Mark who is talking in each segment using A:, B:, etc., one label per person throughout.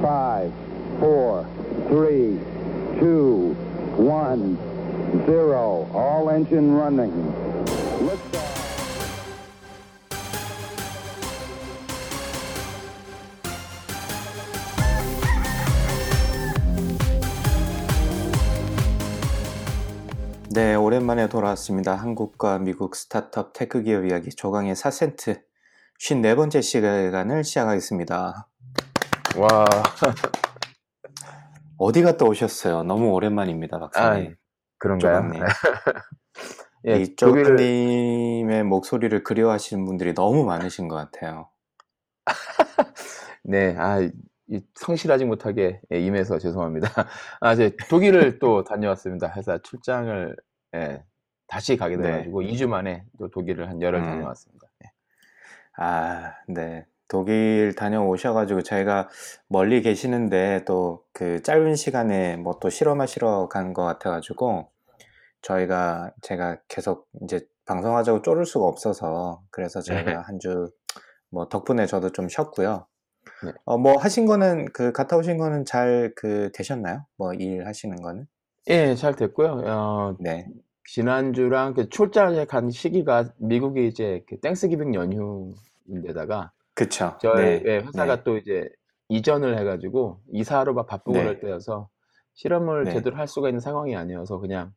A: five, four, three, two, one, zero. All engine running. Liftoff.
B: 네, 오랜만에 돌아왔습니다. 한국과 미국 스타트업 테크 기업 이야기 조강의 4센트 54번째 시간을 시작하겠습니다.
C: 와,
B: 어디 갔다 오셨어요? 너무 오랜만입니다,
C: 아,
B: 박사님.
C: 그런가요?
B: 조강님.
C: 예,
B: 이
C: 독일,
B: 조강님의 목소리를 그리워하시는 분들이 너무 많으신 것 같아요.
C: 네, 아, 이 성실하지 못하게 예, 임해서 죄송합니다. 아, 이제 독일을 또 다녀왔습니다. 회사 출장을 예, 다시 가게
B: 네.
C: 돼가지고 2주 만에 또 독일을 한 열흘
B: 음.
C: 다녀왔습니다. 예.
B: 아, 네. 독일 다녀오셔가지고 저희가 멀리 계시는데 또 그 짧은 시간에 뭐 또 실험하시러 간 것 같아가지고 저희가 제가 계속 이제 방송하자고 쪼를 수가 없어서 그래서
C: 네.
B: 저희가 한 주 뭐 덕분에 저도 좀 쉬었고요.
C: 네.
B: 어, 뭐 하신 거는 그 갔다 오신 거는 잘 그 되셨나요? 뭐 일 하시는 거는?
C: 예, 잘 됐고요. 어,
B: 네.
C: 지난주랑 그 출장에 간 시기가 미국이 이제 그 Thanksgiving 연휴인데다가
B: 그쵸.
C: 저희
B: 네.
C: 예, 회사가
B: 네.
C: 또 이제 이전을 해가지고 이사로 막 바쁘고
B: 네.
C: 그럴 때여서 실험을
B: 네.
C: 제대로 할 수가 있는 상황이 아니어서 그냥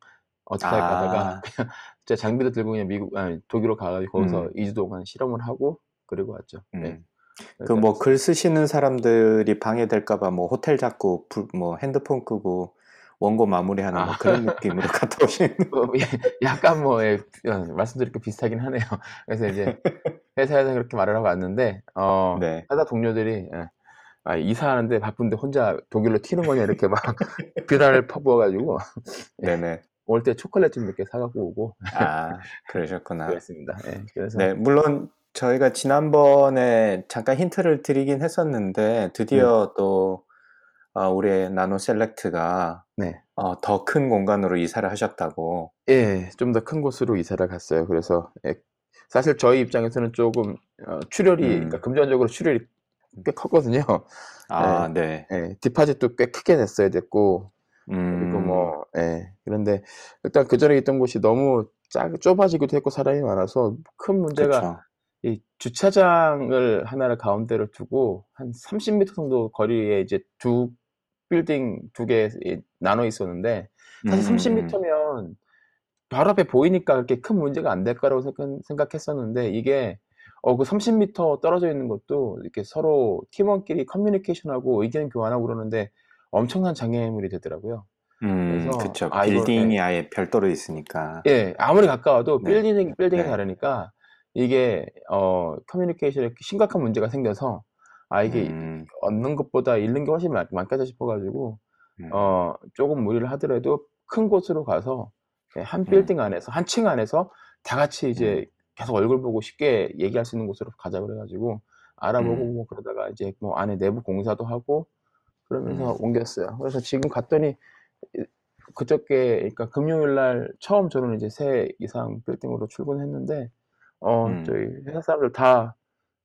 C: 어떻게 할까 하다가
B: 아,
C: 그냥 제 장비도 들고 그냥 미국 아니 독일로 가가지고 거기서
B: 음,
C: 2주 동안 실험을 하고 그리고 왔죠. 네.
B: 음. 그
C: 그래서
B: 뭐글 쓰시는 사람들이 방해될까 봐 뭐 호텔 잡고 불, 뭐 핸드폰 끄고 원고 마무리하는 뭐
C: 아,
B: 그런 느낌으로 갔다 오시는
C: 뭐, 예, 약간 뭐 예, 어, 말씀드릴 게 비슷하긴 하네요. 그래서 이제 회사에서 그렇게 말을 하고 왔는데 어,
B: 네.
C: 회사 동료들이 예, 아, 이사하는데 바쁜데 혼자 독일로 튀는 거냐 이렇게 막 비난을 퍼부어가지고
B: 네네.
C: 올 때 초콜릿 좀 몇 개 사갖고 오고
B: 아, 그러셨구나.
C: 그랬습니다. 예, 그래서
B: 네, 물론 저희가 지난번에 잠깐 힌트를 드리긴 했었는데
C: 네,
B: 드디어 또 어, 우리의 나노 셀렉트가
C: 네,
B: 어, 더 큰 공간으로 이사를 하셨다고.
C: 예, 좀 더 큰 곳으로 이사를 갔어요. 그래서 예, 사실 저희 입장에서는 조금 어, 출혈이, 그러니까
B: 음.
C: 금전적으로 출혈이 꽤 컸거든요.
B: 아,
C: 예,
B: 네.
C: 예, 디파짓도 꽤 크게 냈어야 됐고, 그리고
B: 음,
C: 뭐, 예, 그런데 일단 그 전에 있던 곳이 너무 작, 좁아지기도 했고 사람이 많아서 큰 문제가
B: 그쵸.
C: 이 주차장을 하나를 가운데로 두고 한 30m 정도 거리에 이제 두 빌딩 두 개 나눠 있었는데 사실
B: 음,
C: 30m면 바로 앞에 보이니까 그렇게 큰 문제가 안 될 거라고 생각- 생각했었는데 이게 어, 그 30m 떨어져 있는 것도 이렇게 서로 팀원끼리 커뮤니케이션하고 의견 교환하고 그러는데 엄청난 장애물이 되더라고요.
B: 음,
C: 그래서
B: 그쵸.
C: 아 예,
B: 빌딩이 아예 별도로 있으니까.
C: 예, 아무리 가까워도
B: 네,
C: 빌딩 빌딩이
B: 네.
C: 다르니까 이게 어 커뮤니케이션에 심각한 문제가 생겨서 아 이게
B: 음,
C: 얻는 것보다 잃는 게 훨씬 많, 많겠다 싶어가지고
B: 음,
C: 어 조금 무리를 하더라도 큰 곳으로 가서 예, 한
B: 음,
C: 빌딩 안에서 한 층 안에서 다 같이
B: 음,
C: 이제 계속 얼굴 보고 쉽게 얘기할 수 있는 곳으로 가자 그래가지고 알아보고
B: 음,
C: 뭐 그러다가 이제 뭐 안에 내부 공사도 하고 그러면서
B: 음,
C: 옮겼어요. 그래서 지금 갔더니 이- 그저께 그러니까 금요일 날 처음 저는 이제 새 이상 빌딩으로 출근했는데 어
B: 음.
C: 저희 회사 사람들 다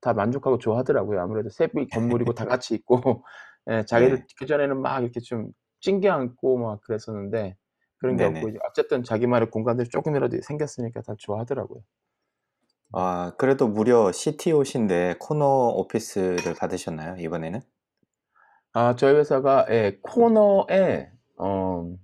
C: 다 만족하고 좋아하더라고요. 아무래도 새 빌- 건물이고 다 같이 있고 예, 자기들
B: 네,
C: 그전에는 막 이렇게 좀 찡겨 앉고 막 그랬었는데 그런 게 없고
B: 네네.
C: 이제 어쨌든 자기만의 공간들이 조금이라도 생겼으니까 다 좋아하더라고요.
B: 아, 그래도 무려 CTO신데 코너 오피스를 받으셨나요, 이번에는?
C: 아, 저희 회사가 예, 코너에 어,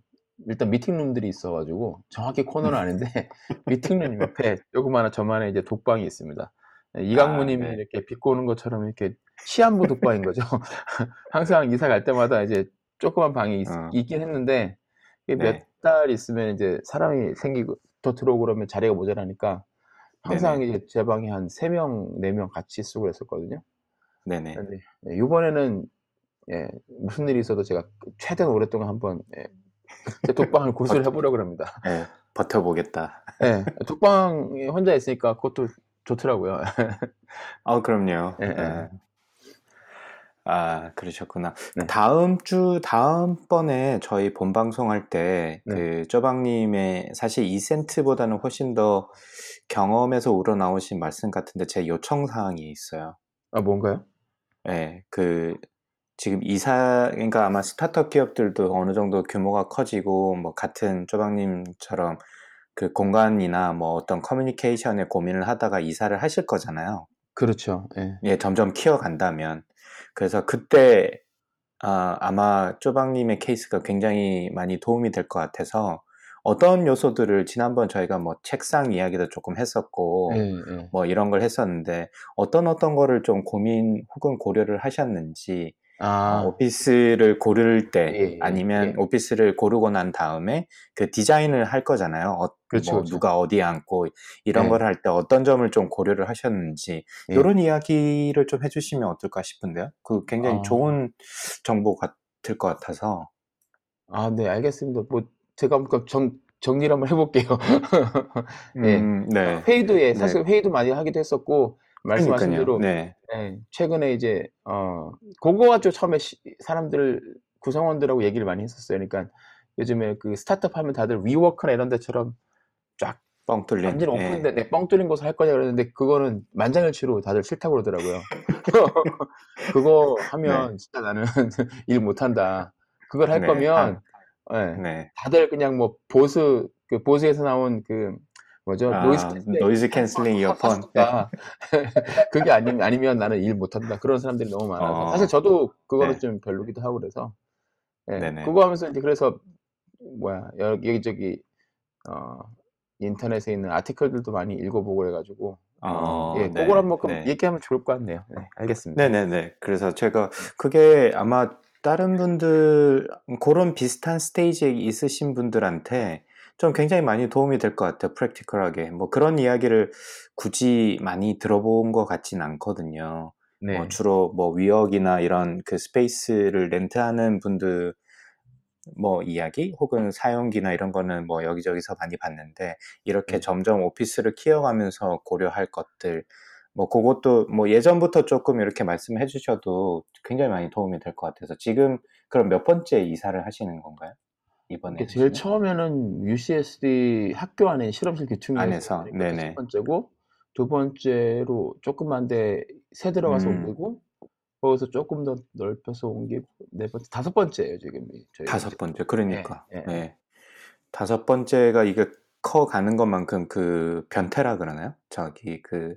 C: 일단 미팅룸들이 있어가지고 정확히 코너는 아닌데 미팅룸 옆에 조그마한 저만의 이제 독방이 있습니다. 예,
B: 아,
C: 이강무님이
B: 네.
C: 이렇게 비꼬는 것처럼 이렇게 시한부 독방인 거죠. 항상 이사 갈 때마다 이제 조그만 방이 있,
B: 어,
C: 긴 했는데
B: 네,
C: 몇달 있으면 이제 사람이 생기고 더 들어오고 그러면 자리가 모자라니까 항상
B: 네네,
C: 이제 제 방에 한세명네명 같이 쓰고 그랬었거든요.
B: 네네.
C: 예, 이번에는 예, 무슨 일이 있어도 제가 최대한 오랫동안 한번 예, 제 독방을 고수를
B: 버,
C: 해보려고 합니다.
B: 네, 버텨보겠다.
C: 예, 독방에 혼자 있으니까 그것도 좋더라고요.
B: 아, 그럼요.
C: 예, 예.
B: 예. 아, 그러셨구나.
C: 네,
B: 다음 주, 다음 번에 저희 본 방송할 때,
C: 네.
B: 그, 쪼박님의 사실 2센트보다는 훨씬 더 경험에서 우러나오신 말씀 같은데 제 요청 사항이 있어요.
C: 아, 뭔가요?
B: 예, 그, 지금 이사, 그러니까 아마 스타트업 기업들도 어느 정도 규모가 커지고, 뭐, 같은 쪼박님처럼 그 공간이나 뭐 어떤 커뮤니케이션에 고민을 하다가 이사를 하실 거잖아요.
C: 그렇죠. 예.
B: 예, 점점 키워간다면. 그래서 그때, 아, 아마 쪼박님의 케이스가 굉장히 많이 도움이 될 것 같아서 어떤 요소들을 지난번 저희가 뭐 책상 이야기도 조금 했었고,
C: 예, 예.
B: 뭐 이런 걸 했었는데 어떤 어떤 거를 좀 고민 혹은 고려를 하셨는지
C: 아,
B: 오피스를 고를 때
C: 예, 예,
B: 아니면
C: 예.
B: 오피스를 고르고 난 다음에 그 디자인을 할 거잖아요. 어,
C: 그렇죠,
B: 뭐
C: 그렇죠.
B: 누가 어디에 앉고 이런
C: 예.
B: 걸할 때 어떤 점을 좀 고려를 하셨는지
C: 예.
B: 이런 이야기를 좀 해주시면 어떨까 싶은데요. 그 굉장히
C: 아.
B: 좋은 정보 같을 것 같아서.
C: 아, 네, 알겠습니다. 뭐 제가 한번 정, 정리를 한번 해볼게요. 예.
B: 음, 네.
C: 회의도 예,
B: 네.
C: 사실 회의도 많이 하기도 했었고 말씀하신
B: 그러니까요.
C: 대로
B: 네.
C: 예, 최근에 이제 어 그거가 좀 처음에 시- 사람들 구성원들하고 얘기를 많이 했었어요. 그러니까 요즘에 그 스타트업 하면 다들 위워크나 이런 데처럼
B: 뻥 뚫린.
C: 완전
B: 예.
C: 오픈데 네, 뻥 뚫린 곳을 할 거냐 그랬는데 그거는 만장일치로 다들 싫다고 그러더라고요. 그거 하면 진짜 나는 일 못한다. 그걸 할
B: 네,
C: 거면 예,
B: 네.
C: 다들 그냥 뭐 보스 그 보스에서 나온 그 뭐죠
B: 아,
C: noise cancelling noise
B: cancelling 이어폰.
C: 하셨다. 그게 아니면 아니면 나는 일 못한다 그런 사람들이 너무 많아서
B: 어,
C: 사실 저도 그거는
B: 네.
C: 좀 별로기도 하고 그래서 예,
B: 네네.
C: 그거 하면서 이제 그래서 뭐야 여기 여기저기 어 인터넷에 있는 아티클들도 많이 읽어보고 그래가지고
B: 어,
C: 예,
B: 네,
C: 그걸 한번 좀
B: 네.
C: 얘기하면 좋을 것 같네요. 네, 알겠습니다.
B: 네네네. 그래서 제가 그게 아마 다른 분들 그런 비슷한 스테이지에 있으신 분들한테 좀 굉장히 많이 도움이 될 것 같아요. 프랙티컬하게. 뭐 그런 이야기를 굳이 많이 들어본 것 같진 않거든요.
C: 네,
B: 뭐 주로 뭐 위역이나 이런 그 스페이스를 렌트하는 분들 뭐 이야기 혹은 사용기나 이런 거는 뭐 여기저기서 많이 봤는데 이렇게
C: 네.
B: 점점 오피스를 키워가면서 고려할 것들 뭐 그것도 뭐 예전부터 조금 이렇게 말씀해 주셔도 굉장히 많이 도움이 될 것 같아서 지금 그럼 몇 번째 이사를 하시는 건가요? 이번에
C: 이게 제일? 처음에는 UCSD 학교 안에 실험실 그게
B: 네네.
C: 첫 번째고 두 번째로 조그만 데새 들어가서
B: 음.
C: 옮기고 거기서 조금 더 넓혀서 옮기고 네 번째 다섯 번째예요 지금 저희
B: 다섯 번째 그러니까
C: 예, 예.
B: 네. 다섯 번째가 이게 커 가는 것만큼 그 변태라 그러나요? 저기 그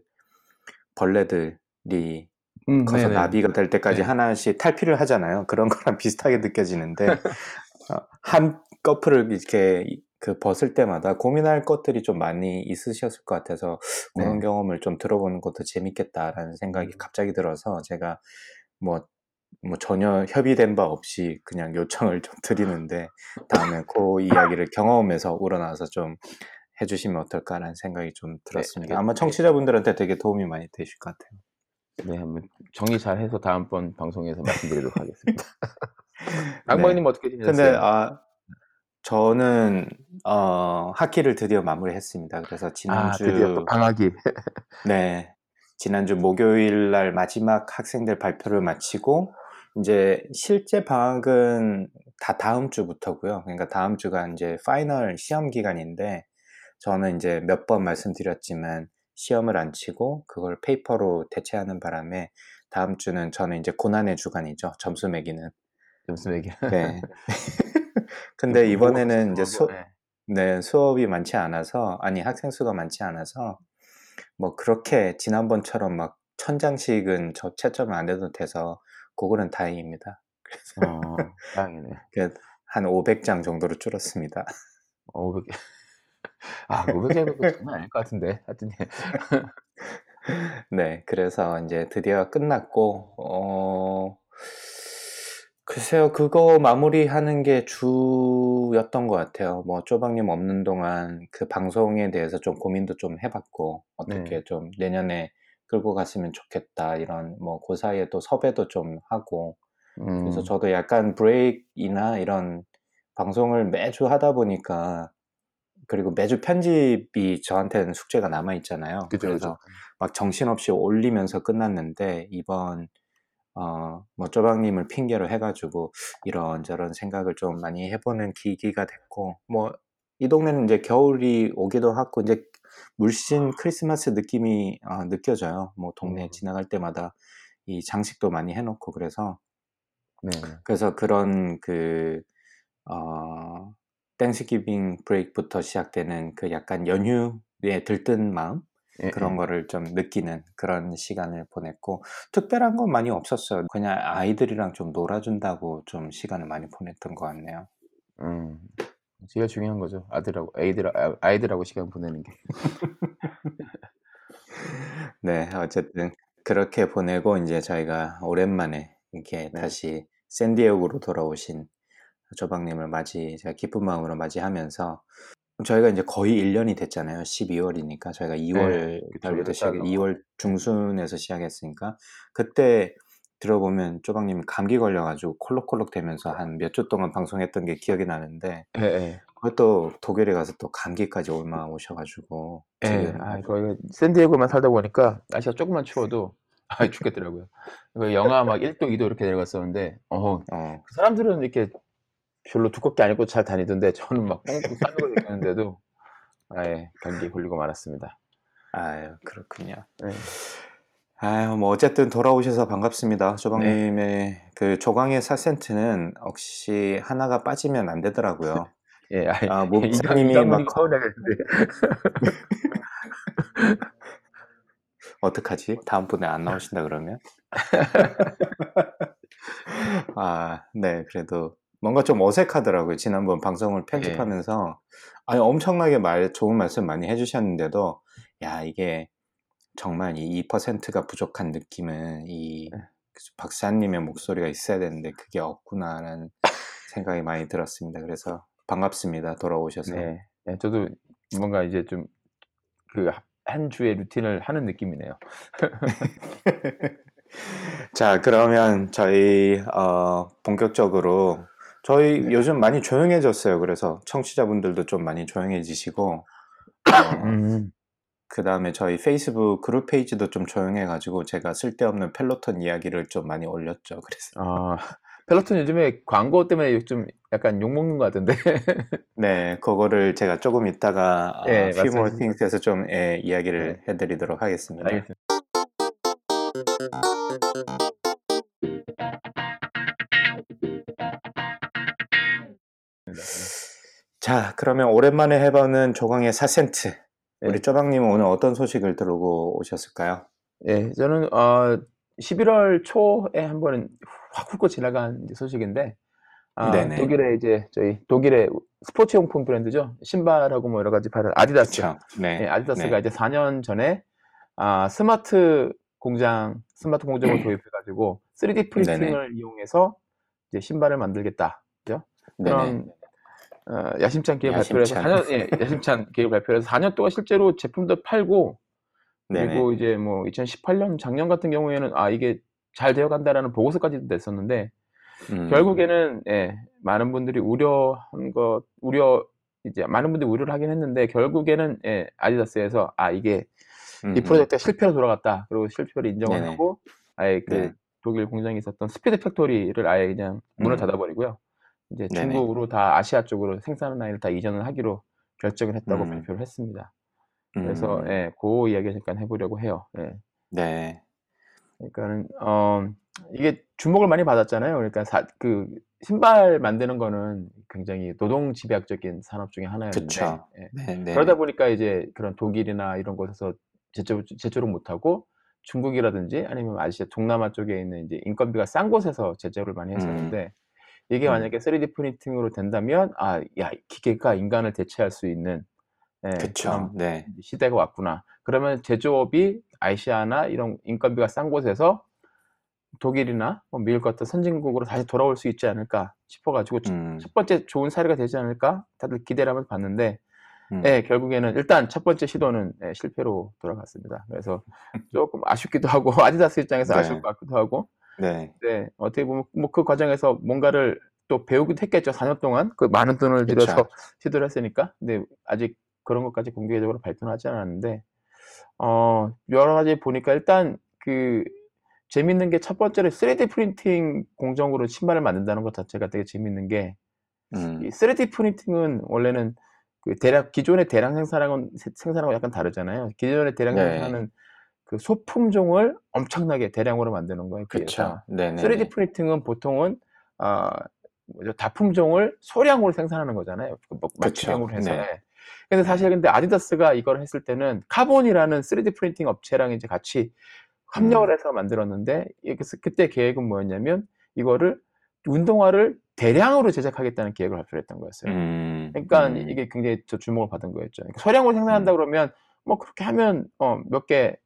B: 벌레들이
C: 음,
B: 커서
C: 네네.
B: 나비가 될 때까지
C: 네.
B: 하나씩 탈피를 하잖아요. 그런 거랑 비슷하게 느껴지는데 어, 한 커플을 이렇게 그 벗을 때마다 고민할 것들이 좀 많이 있으셨을 것 같아서 그런
C: 네.
B: 경험을 좀 들어보는 것도 재밌겠다라는 생각이
C: 음.
B: 갑자기 들어서 제가 뭐, 뭐 전혀 협의된 바 없이 그냥 요청을 좀 드리는데 다음에 그 이야기를 경험에서 우러나서 좀 해주시면 어떨까라는 생각이 좀 들었습니다.
C: 알겠-
B: 아마 청취자분들한테 되게 도움이 많이 되실 것 같아요.
C: 네, 한번 정리 잘 해서 다음번 방송에서 말씀드리도록 하겠습니다.
B: 네.
C: 강박님 어떻게 지내셨어요?
B: 아 저는 어 학기를 드디어 마무리했습니다. 그래서
C: 아, 드디어 또
B: 지난주
C: 방학이.
B: 네 지난주 목요일 날 마지막 학생들 발표를 마치고 이제 실제 방학은 다 다음 주부터고요. 그러니까 다음 주가 이제 final 시험 기간인데 저는 이제 몇 번 말씀드렸지만 시험을 안 치고 그걸 paper로 대체하는 바람에 다음 주는 저는 이제 고난의 주간이죠. 점수 매기는.
C: 점수 매기.
B: 네. 근데 이번에는 이제 수,
C: 네.
B: 네, 수업이 많지 않아서, 아니, 학생 수가 많지 않아서, 뭐, 그렇게 지난번처럼 막 천장씩은 저 채점을 안 해도 돼서, 그거는 다행입니다.
C: 어, 다행이네.
B: 그한 500장 정도로 줄었습니다.
C: 500. 아, 500장도 장난 아닐 것 같은데. 하여튼 예.
B: 네, 그래서 이제 드디어 끝났고, 어, 글쎄요, 그거 마무리하는 게 주였던 것 같아요. 뭐, 쪼박님 없는 동안 그 방송에 대해서 좀 고민도 좀 해 봤고, 어떻게
C: 네.
B: 좀 내년에 끌고 갔으면 좋겠다, 이런, 뭐, 그 사이에 또 섭외도 좀 하고, 그래서
C: 음,
B: 저도 약간 브레이크이나 이런 방송을 매주 하다 보니까, 그리고 매주 편집이 저한테는 숙제가 남아 있잖아요.
C: 그죠,
B: 그래서
C: 그죠.
B: 막 정신없이 올리면서 끝났는데 이번 어, 뭐 쪼박님을 핑계로 해가지고 이런저런 생각을 좀 많이 해보는 계기가 됐고 뭐 이 동네는 이제 겨울이 오기도 하고 이제 물씬 크리스마스 느낌이 어, 느껴져요. 뭐 동네
C: 음.
B: 지나갈 때마다 이 장식도 많이 해놓고 그래서
C: 네.
B: 그래서 그런 그, 어, 땡스기빙 브레이크부터 시작되는 그 약간 연휴에 들뜬 마음?
C: 예,
B: 그런
C: 예.
B: 거를 좀 느끼는 그런 시간을 보냈고, 특별한 건 많이 없었어요. 그냥 아이들이랑 좀 놀아준다고 좀 시간을 많이 보냈던 것 같네요.
C: 음. 제일 중요한 거죠. 아들하고 아이들 아- 아이들하고 시간 보내는 게.
B: 네, 어쨌든 그렇게 보내고 이제 저희가 오랜만에 이렇게
C: 네.
B: 다시 샌디에고로 돌아오신 조방님을 맞이, 제가 기쁜 마음으로 맞이하면서 저희가 이제 거의 1년이 됐잖아요. 12월이니까 저희가 2월
C: 그쵸.
B: 달부터 시작,
C: 달
B: 2월 중순에서 시작했으니까 그때 들어보면 조방님이 감기 걸려가지고 콜록콜록 되면서 한 몇 주 동안 방송했던 게 기억이 나는데
C: 예, 예.
B: 그것도 독일에 가서 또 감기까지 올마 오셔가지고
C: 예. 아, 거기 샌디에고만 살다 보니까 날씨가 조금만 추워도 아, 죽겠더라고요. 그 영하 막 1도, 2도 이렇게 내려갔었는데 어,
B: 어,
C: 그 사람들은 이렇게 별로 두껍게 안 입고 잘 다니던데 저는 막 뻥뻥 싸매고 다녔는데도 아예 감기 걸리고 말았습니다.
B: 아유 그렇군요.
C: 네.
B: 아유, 뭐, 어쨌든 돌아오셔서 반갑습니다. 조방님의 그 조광의 4센트는 역시 하나가 빠지면 안 되더라고요.
C: 예, 아이,
B: 아, 뭐, 목사님이
C: 이강문이
B: 막,
C: 서운해하겠는데.
B: 어떡하지? 다음번에 안 나오신다 그러면? 아, 네, 그래도 뭔가 좀 어색하더라고요. 지난번 방송을 편집하면서. 아니, 엄청나게 말, 좋은 말씀 많이 해주셨는데도, 야, 이게 정말 이 2%가 부족한 느낌은 이 박사님의 목소리가 있어야 되는데 그게 없구나라는 생각이 많이 들었습니다. 그래서 반갑습니다. 돌아오셔서.
C: 네, 네, 저도 뭔가 이제 좀 그 한 주의 루틴을 하는 느낌이네요.
B: 자, 그러면 저희 어, 본격적으로 저희
C: 네.
B: 요즘 많이 조용해졌어요. 그래서 청취자분들도 좀 많이 조용해지시고 어,
C: 음,
B: 그 다음에 저희 페이스북 그룹 페이지도 좀 조용해가지고 제가 쓸데없는 펠로톤 이야기를 좀 많이 올렸죠. 그래서
C: 아, 펠로톤 요즘에 광고 때문에 좀 약간 욕먹는 것 같은데.
B: 네, 그거를 제가 조금 이따가 어,
C: 예,
B: Few More
C: 말씀하신
B: Things에서 좀 예, 이야기를
C: 네.
B: 해드리도록 하겠습니다.
C: 알겠습니다.
B: 자, 그러면 오랜만에 해보는 조광의 4센트. 우리
C: 네.
B: 쪼방님은 오늘 어떤 소식을 들고 오셨을까요?
C: 예, 저는 어 11월 초에 한 번은 확 훑고 지나간 소식인데 아,
B: 네네.
C: 독일의 이제 저희 독일의 스포츠 용품 브랜드죠. 신발하고 뭐 여러 가지 파는 아디다스.
B: 그렇죠. 네.
C: 예, 아디다스가
B: 네.
C: 이제 4년 전에 아, 스마트 공장, 스마트 공장을 도입해 가지고 3D 프린팅을 이용해서 이제 신발을 만들겠다. 그죠? 그런 어, 야심찬 계획 해서
B: 야심찬.
C: 4년, 예, 야심찬 계획 발표를 해서 4년 동안 실제로 제품도 팔고
B: 네네.
C: 그리고 이제 뭐 2018년 작년 같은 경우에는 아 이게 잘 되어 간다라는 보고서까지도 냈었는데
B: 음,
C: 결국에는 예, 많은 분들이 우려한 것 우려 이제 많은 분들이 우려를 하긴 했는데 결국에는 예, 아디다스에서 아 이게
B: 음,
C: 이 프로젝트가 실패로 돌아갔다 그리고 실패를 인정을
B: 네네.
C: 하고 아예 그
B: 네.
C: 독일 공장에 있었던 Speed Factory를 아예 그냥 문을
B: 음.
C: 닫아버리고요 이제
B: 네네.
C: 중국으로 다 아시아 쪽으로 생산 라인을 다 이전을 하기로 결정을 했다고
B: 음.
C: 발표를 했습니다.
B: 음,
C: 그래서 예, 그 이야기 잠깐 해보려고 해요. 예.
B: 네.
C: 그러니까는 어 이게 주목을 많이 받았잖아요. 그러니까 사, 그 신발 만드는 거는 굉장히 노동 집약적인 산업 중에 하나였는데. 예.
B: 네. 네.
C: 그러다 보니까 이제 그런 독일이나 이런 곳에서 제조 제조를 못 하고 중국이라든지 아니면 아시아 동남아 쪽에 있는 이제 인건비가 싼 곳에서 제조를 많이 했었는데 이게
B: 음.
C: 만약에 3D 프린팅으로 된다면 아, 야, 기계가 인간을 대체할 수 있는 예,
B: 그쵸.
C: 그런
B: 네.
C: 시대가 왔구나. 그러면 제조업이 아시아나 이런 인건비가 싼 곳에서 독일이나 뭐 미국 같은 선진국으로 다시 돌아올 수 있지 않을까 싶어가지고 첫-
B: 음,
C: 첫 번째 좋은 사례가 되지 않을까 다들 기대를 하면서 봤는데
B: 음.
C: 예, 결국에는 일단 첫 번째 시도는 예, 실패로 돌아갔습니다. 그래서 조금 아쉽기도 하고 아디다스 입장에서
B: 네.
C: 아쉬울 것 같기도 하고
B: 네.
C: 네, 어떻게 보면 뭐 그 과정에서 뭔가를 또 배우기도 했겠죠. 4년 동안 그 많은 돈을
B: 그쵸.
C: 들여서 시도를 했으니까. 근데 아직 그런 것까지 공개적으로 발표는 하지 않았는데 어, 여러 가지 보니까 일단 그 재밌는 게 첫 번째로 3D 프린팅 공정으로 신발을 만든다는 것 자체가 되게 재밌는 게
B: 음,
C: 이 3D 프린팅은 원래는 그 대량 기존의 대량 생산하고 생산하고 약간 다르잖아요. 기존의 대량
B: 네.
C: 생산은 그 소품종을 엄청나게 대량으로 만드는 거예요.
B: 그쵸.
C: 그래서
B: 네네.
C: 3D 프린팅은 보통은 어, 뭐죠 다품종을 소량으로 생산하는 거잖아요. 그 뭐. 맞춤형으로 해서.
B: 네.
C: 예. 근데 사실 근데 아디다스가 이걸 했을 때는 카본이라는 3D 프린팅 업체랑 이제 같이 협력을
B: 음.
C: 해서 만들었는데 그때 계획은 뭐였냐면 이거를 운동화를 대량으로 제작하겠다는 계획을 발표했던 거였어요.
B: 음,
C: 그러니까
B: 음,
C: 이게 굉장히 저 주목을 받은 거였죠. 그러니까 소량으로 생산한다 그러면 뭐 그렇게 하면 어, 몇 개,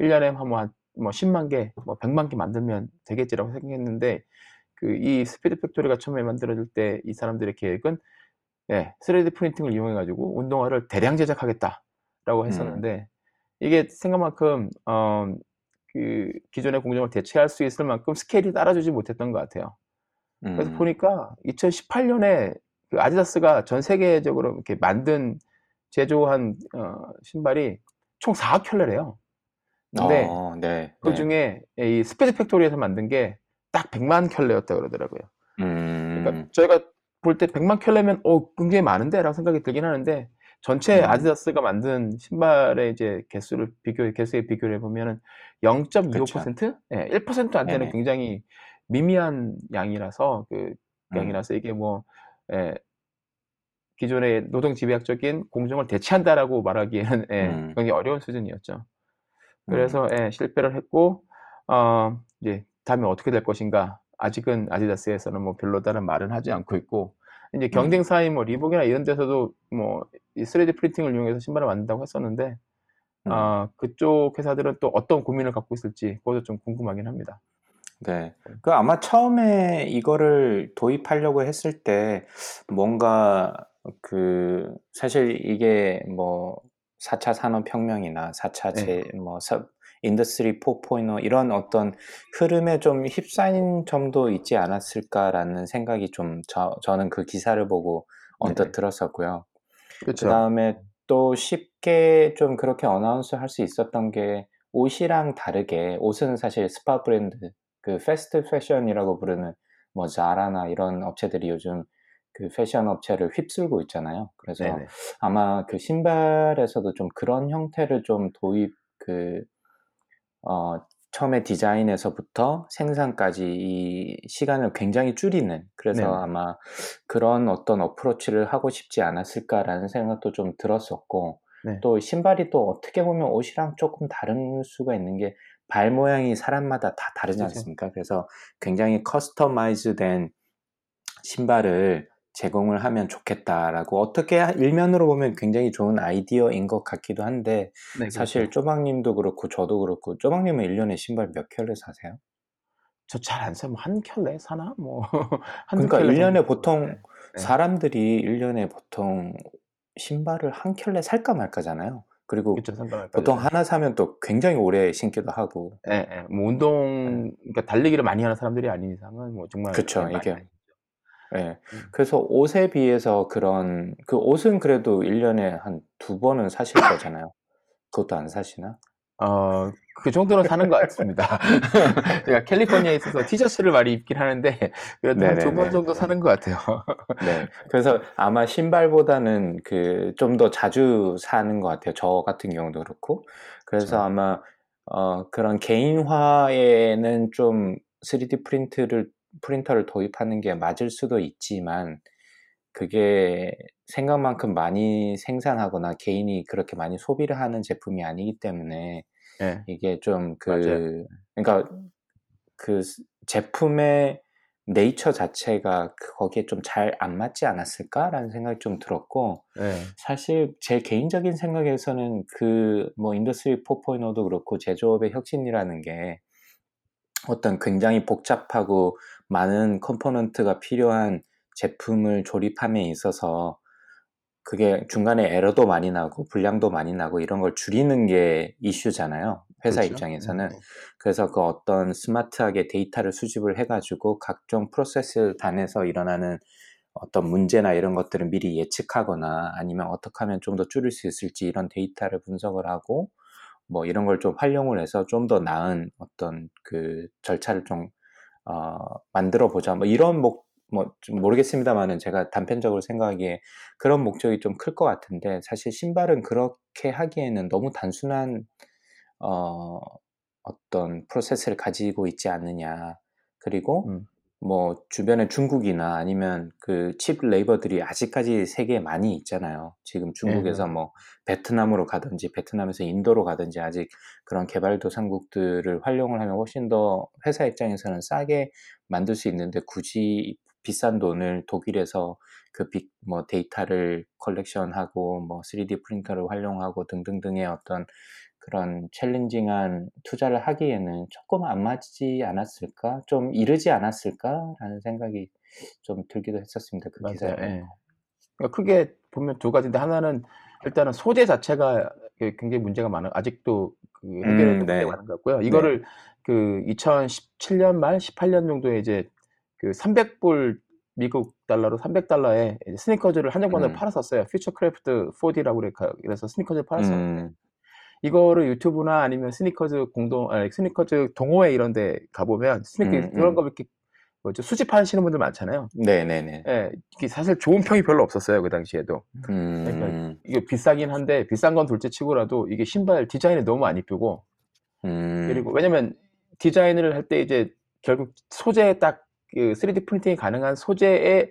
C: 1년에 한 뭐, 한, 뭐 10만 개, 뭐 100만 개 만들면 되겠지라고 생각했는데 그 이 Speed Factory가 처음에 만들어질 때 이 사람들의 계획은 예, 3D 프린팅을 이용해 가지고 운동화를 대량 제작하겠다라고 했었는데 이게 생각만큼 어, 그 기존의 공정을 대체할 수 있을 만큼 스케일이 따라주지 못했던 것 같아요. 그래서
B: 음.
C: 보니까 2018년에 그 아디다스가 전 세계적으로 이렇게 만든 제조한 어, 신발이 총 4억 켤레래요. 근데
B: 어, 네.
C: 그
B: 네.
C: 중에 이 Speed Factory에서 만든 게 딱 100만 켤레였다 그러더라고요.
B: 음,
C: 그러니까 저희가 볼 때 100만 켤레면 어 굉장히 많은데라고 생각이 들긴 하는데 전체
B: 음.
C: 아디다스가 만든 신발의 이제 개수를 비교 개수에 비교를 해보면은 0.25%? 예, 1%안 되는. 굉장히 미미한 양이라서 그
B: 음.
C: 양이라서 이게 뭐 예, 기존의 노동 지배학적인 공정을 대체한다라고 말하기에는 예,
B: 음.
C: 굉장히 어려운 수준이었죠.
B: 음.
C: 그래서 예, 실패를 했고 어, 이제 다음에 어떻게 될 것인가 아직은 아디다스에서는 뭐 별로 다른 말은 하지 않고 있고 이제 경쟁사인 뭐 리복이나 이런 데서도 뭐이 3D 프린팅을 이용해서 신발을 만든다고 했었는데
B: 음.
C: 아 그쪽 회사들은 또 어떤 고민을 갖고 있을지 그것도 좀 궁금하긴 합니다.
B: 네. 그 아마 처음에 이거를 도입하려고 했을 때 뭔가 그 사실 이게 뭐 4차 산업혁명이나 4차
C: 네.
B: 제, 뭐 사, Industry 4.0 이런 어떤 흐름에 좀 휩싸인 점도 있지 않았을까라는 생각이 좀 저, 저는 그 기사를 보고 언뜻
C: 네네.
B: 들었었고요.
C: 그
B: 다음에 또 쉽게 좀 그렇게 announce 할 수 있었던 게 옷이랑 다르게 옷은 사실 스파 브랜드 그 패스트 패션이라고 부르는 뭐 자라나 이런 업체들이 요즘 그 패션 업체를 휩쓸고 있잖아요. 그래서
C: 네네.
B: 아마 그 신발에서도 좀 그런 형태를 좀 도입 그 어, 처음에 디자인에서부터 생산까지 이 시간을 굉장히 줄이는 그래서
C: 네네.
B: 아마 그런 어떤 approach를 하고 싶지 않았을까라는 생각도 좀 들었었고
C: 네.
B: 또 신발이 또 어떻게 보면 옷이랑 조금 다를 수가 있는 게 발 모양이 사람마다 다 다르지. 않습니까? 그래서 굉장히 커스터마이즈된 신발을 제공을 하면 좋겠다라고 어떻게 하- 일면으로 보면 굉장히 좋은 아이디어인 것 같기도 한데
C: 네,
B: 사실
C: 그렇죠.
B: 쪼박님도 그렇고 저도 그렇고 쪼박님은 1년에 신발 몇 켤레 사세요?
C: 저 잘 안 사면 한 켤레 사나? 뭐 한두
B: 그러니까
C: 켤레
B: 1년에
C: 정도.
B: 보통
C: 네. 네.
B: 사람들이 1년에 보통 신발을 한 켤레 살까 말까잖아요. 그리고
C: 그렇죠.
B: 보통 하나 사면 또 굉장히 오래 신기도 하고
C: 예, 예. 뭐 운동 그러니까 달리기를 많이 하는 사람들이 아닌 이상은 뭐 정말 많이
B: 이게. 예.
C: 음.
B: 그래서 옷에 비해서 그런 그 옷은 그래도 1 년에 한두 번은 사실 거잖아요. 그것도 안 사시나?
C: 어, 그 정도는 사는 것 같습니다. 제가 캘리포니아에 있어서 티셔츠를 많이 입긴 하는데 그래도 한두번
B: 네네네.
C: 정도 사는 것 같아요.
B: 네. 그래서 아마 신발보다는 그 좀 더 자주 사는 것 같아요. 저 같은 경우도 그렇고. 그래서
C: 그쵸.
B: 아마 어, 그런 개인화에는 좀 3D 프린트를 프린터를 도입하는 게 맞을 수도 있지만 그게 생각만큼 많이 생산하거나 개인이 그렇게 많이 소비를 하는 제품이 아니기 때문에
C: 예.
B: 이게 좀. 그 그러니까 그 스- 제품의 네이처 자체가 그- 거기에 좀 잘 안 맞지 않았을까라는 생각이 좀 들었고
C: 예.
B: 사실 제 개인적인 생각에서는 그 뭐 Industry 4.0도 그렇고 제조업의 혁신이라는 게 어떤 굉장히 복잡하고 많은 component가 필요한 제품을 조립함에 있어서 그게 중간에 에러도 많이 나고 불량도 많이 나고 이런 걸 줄이는 게 이슈잖아요. 회사
C: 그렇죠.
B: 입장에서는.
C: 음.
B: 그래서 그 어떤 스마트하게 데이터를 수집을 해가지고 각종 프로세스 단에서 일어나는 어떤 문제나 이런 것들을 미리 예측하거나 아니면 어떻게 하면 좀 더 줄일 수 있을지 이런 데이터를 분석을 하고 뭐 이런 걸 좀 활용을 해서 좀 더 나은 어떤 그 절차를 좀 어, 만들어 보자. 뭐 이런 목, 뭐 좀 모르겠습니다만은 제가 단편적으로 생각하기에 그런 목적이 좀 클 것 같은데 사실 신발은 그렇게 하기에는 너무 단순한 어, 어떤 프로세스를 가지고 있지 않느냐. 그리고
C: 음.
B: 뭐 주변에 중국이나 아니면 그 칩 레이버들이 아직까지 세계에 많이 있잖아요. 지금 중국에서
C: 네.
B: 뭐 베트남으로 가든지 베트남에서 인도로 가든지 아직 그런 개발도상국들을 활용을 하면 훨씬 더 회사 입장에서는 싸게 만들 수 있는데 굳이 비싼 돈을 독일에서 그 빅 뭐 데이터를 collection하고 뭐 3D 프린터를 활용하고 등등등의 어떤 그런 challenging한 투자를 하기에는 조금 안 맞지 않았을까? 좀 이르지 않았을까라는 생각이 좀 들기도 했었습니다. 그
C: 맞아요.
B: 기사를
C: 예. 그러니까 크게 보면 두 가지인데 하나는 일단은 소재 자체가 그 굉장히 문제가 많아 아직도 그 해결이
B: 음, 네.
C: 많은 것 같고요. 이거를 그 2017년 말 18년 정도에 이제 그 300불 미국 달러로 300달러에 스니커즈를 한정판으로
B: 음.
C: 팔았었어요. Futurecraft 4D라고 그래 그래서 스니커즈를 팔았었는데
B: 음,
C: 이거를 유튜브나 아니면 스니커즈 공동 아니 스니커즈 동호회 이런 데 가보면 스니커
B: 음,
C: 그런
B: 음.
C: 거 이렇게 뭐죠 수집하시는 분들 많잖아요.
B: 네네네.
C: 예, 이게 사실 좋은 평이 별로 없었어요 그 당시에도.
B: 음,
C: 이게 비싸긴 한데 비싼 건 둘째 치고라도 이게 신발 디자인이 너무 안 이쁘고
B: 음,
C: 그리고 왜냐면 디자인을 할 때 이제 결국 소재에 딱 그 3D 프린팅이 가능한 소재에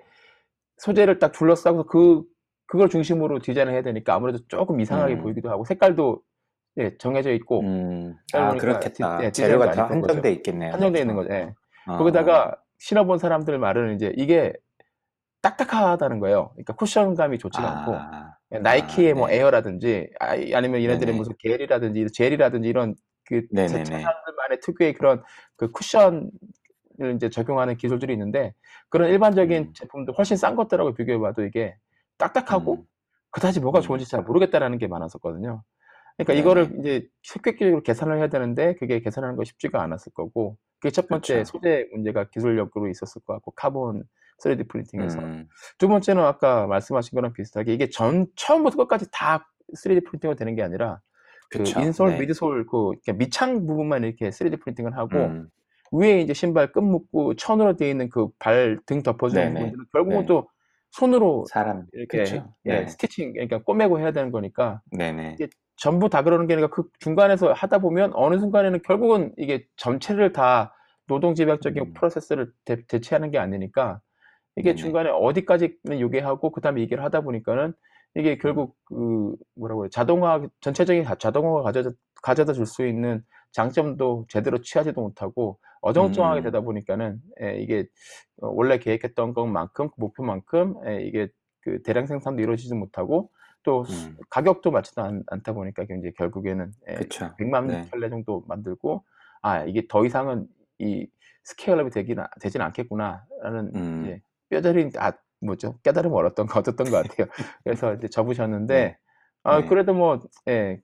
C: 소재를 딱 둘러싸고 그 그걸 중심으로 디자인을 해야 되니까 아무래도 조금 이상하게
B: 음.
C: 보이기도 하고 색깔도 예, 정해져 있고
B: 음, 아,
C: 보니까
B: 그렇겠다.
C: 디- 예,
B: 재료가 다 한정돼. 있겠네요.
C: 한정돼 있는
B: 그렇죠?
C: 거죠. 예.
B: 어,
C: 거기다가 신어본 사람들 말은 이제 이게 딱딱하다는 거예요. 그러니까 쿠션감이 좋지가 않고
B: 아,
C: 나이키의
B: 아,
C: 뭐
B: 네.
C: 에어라든지 아, 아니면 얘네들의
B: 네네.
C: 무슨 겔이라든지 젤이라든지 이런 그. 제차들만의 특유의 그런 그 쿠션을 이제 적용하는 기술들이 있는데 그런 일반적인
B: 음.
C: 제품들 훨씬 싼 것들하고 비교해봐도 이게 딱딱하고
B: 음,
C: 그다지 뭐가
B: 음.
C: 좋은지 잘 모르겠다라는 게 많았었거든요. 그러니까
B: 네네.
C: 이거를 이제 획획적으로 계산을 해야 되는데 그게 계산하는 거 쉽지가 않았을 거고 그게 첫 번째
B: 그렇죠.
C: 소재 문제가 기술력으로 있었을 것 같고 카본 3D 프린팅에서
B: 음,
C: 두 번째는 아까 말씀하신 거랑 비슷하게 이게 전 처음부터 끝까지 다 3D 프린팅으로 되는 게 아니라 그
B: 그쵸.
C: insole,
B: 네.
C: midsole 그 밑창 부분만 이렇게 3D 프린팅을 하고
B: 음,
C: 위에 이제 신발 끈 묶고 천으로 되어 있는 그 발 등 덮어주는
B: 네네.
C: 부분들은 결국은
B: 네.
C: 또 손으로
B: 사람,
C: 이렇게. 예,
B: 네.
C: 스티칭 그러니까 꼬매고 해야 되는 거니까
B: 네네.
C: 전부 다 그러는 게 아니라 그 중간에서 하다 보면 어느 순간에는 결국은 이게 전체를 다 노동 집약적인
B: 음.
C: 프로세스를 대, 대체하는 게 아니니까 이게
B: 네네.
C: 중간에 어디까지는 요게하고 그다음에 얘기를 하다 보니까는 이게 결국 그 뭐라고 그래 자동화 전체적인 자- 자동화가 가져다 가져다 줄 수 있는 장점도 제대로 취하지도 못하고 어정쩡하게
B: 음.
C: 되다 보니까는 예, 이게 어, 원래 계획했던 것만큼 그 목표만큼 예, 이게 그 대량 생산도 이루어지지 못하고 또 수-
B: 음.
C: 가격도 맞지도 않, 다 보니까 이제 결국에는 예,
B: 그쵸.
C: 100만
B: 네.
C: 켤레 정도 만들고 아 이게 더 이상은 이 스케일업이 되긴 되진 않겠구나라는
B: 음.
C: 이제 뼈저린 아 뭐죠 깨달음 얻었던 거 얻었던 것 같아요. 그래서 이제 접으셨는데
B: 네.
C: 아
B: 네.
C: 그래도 뭐 예,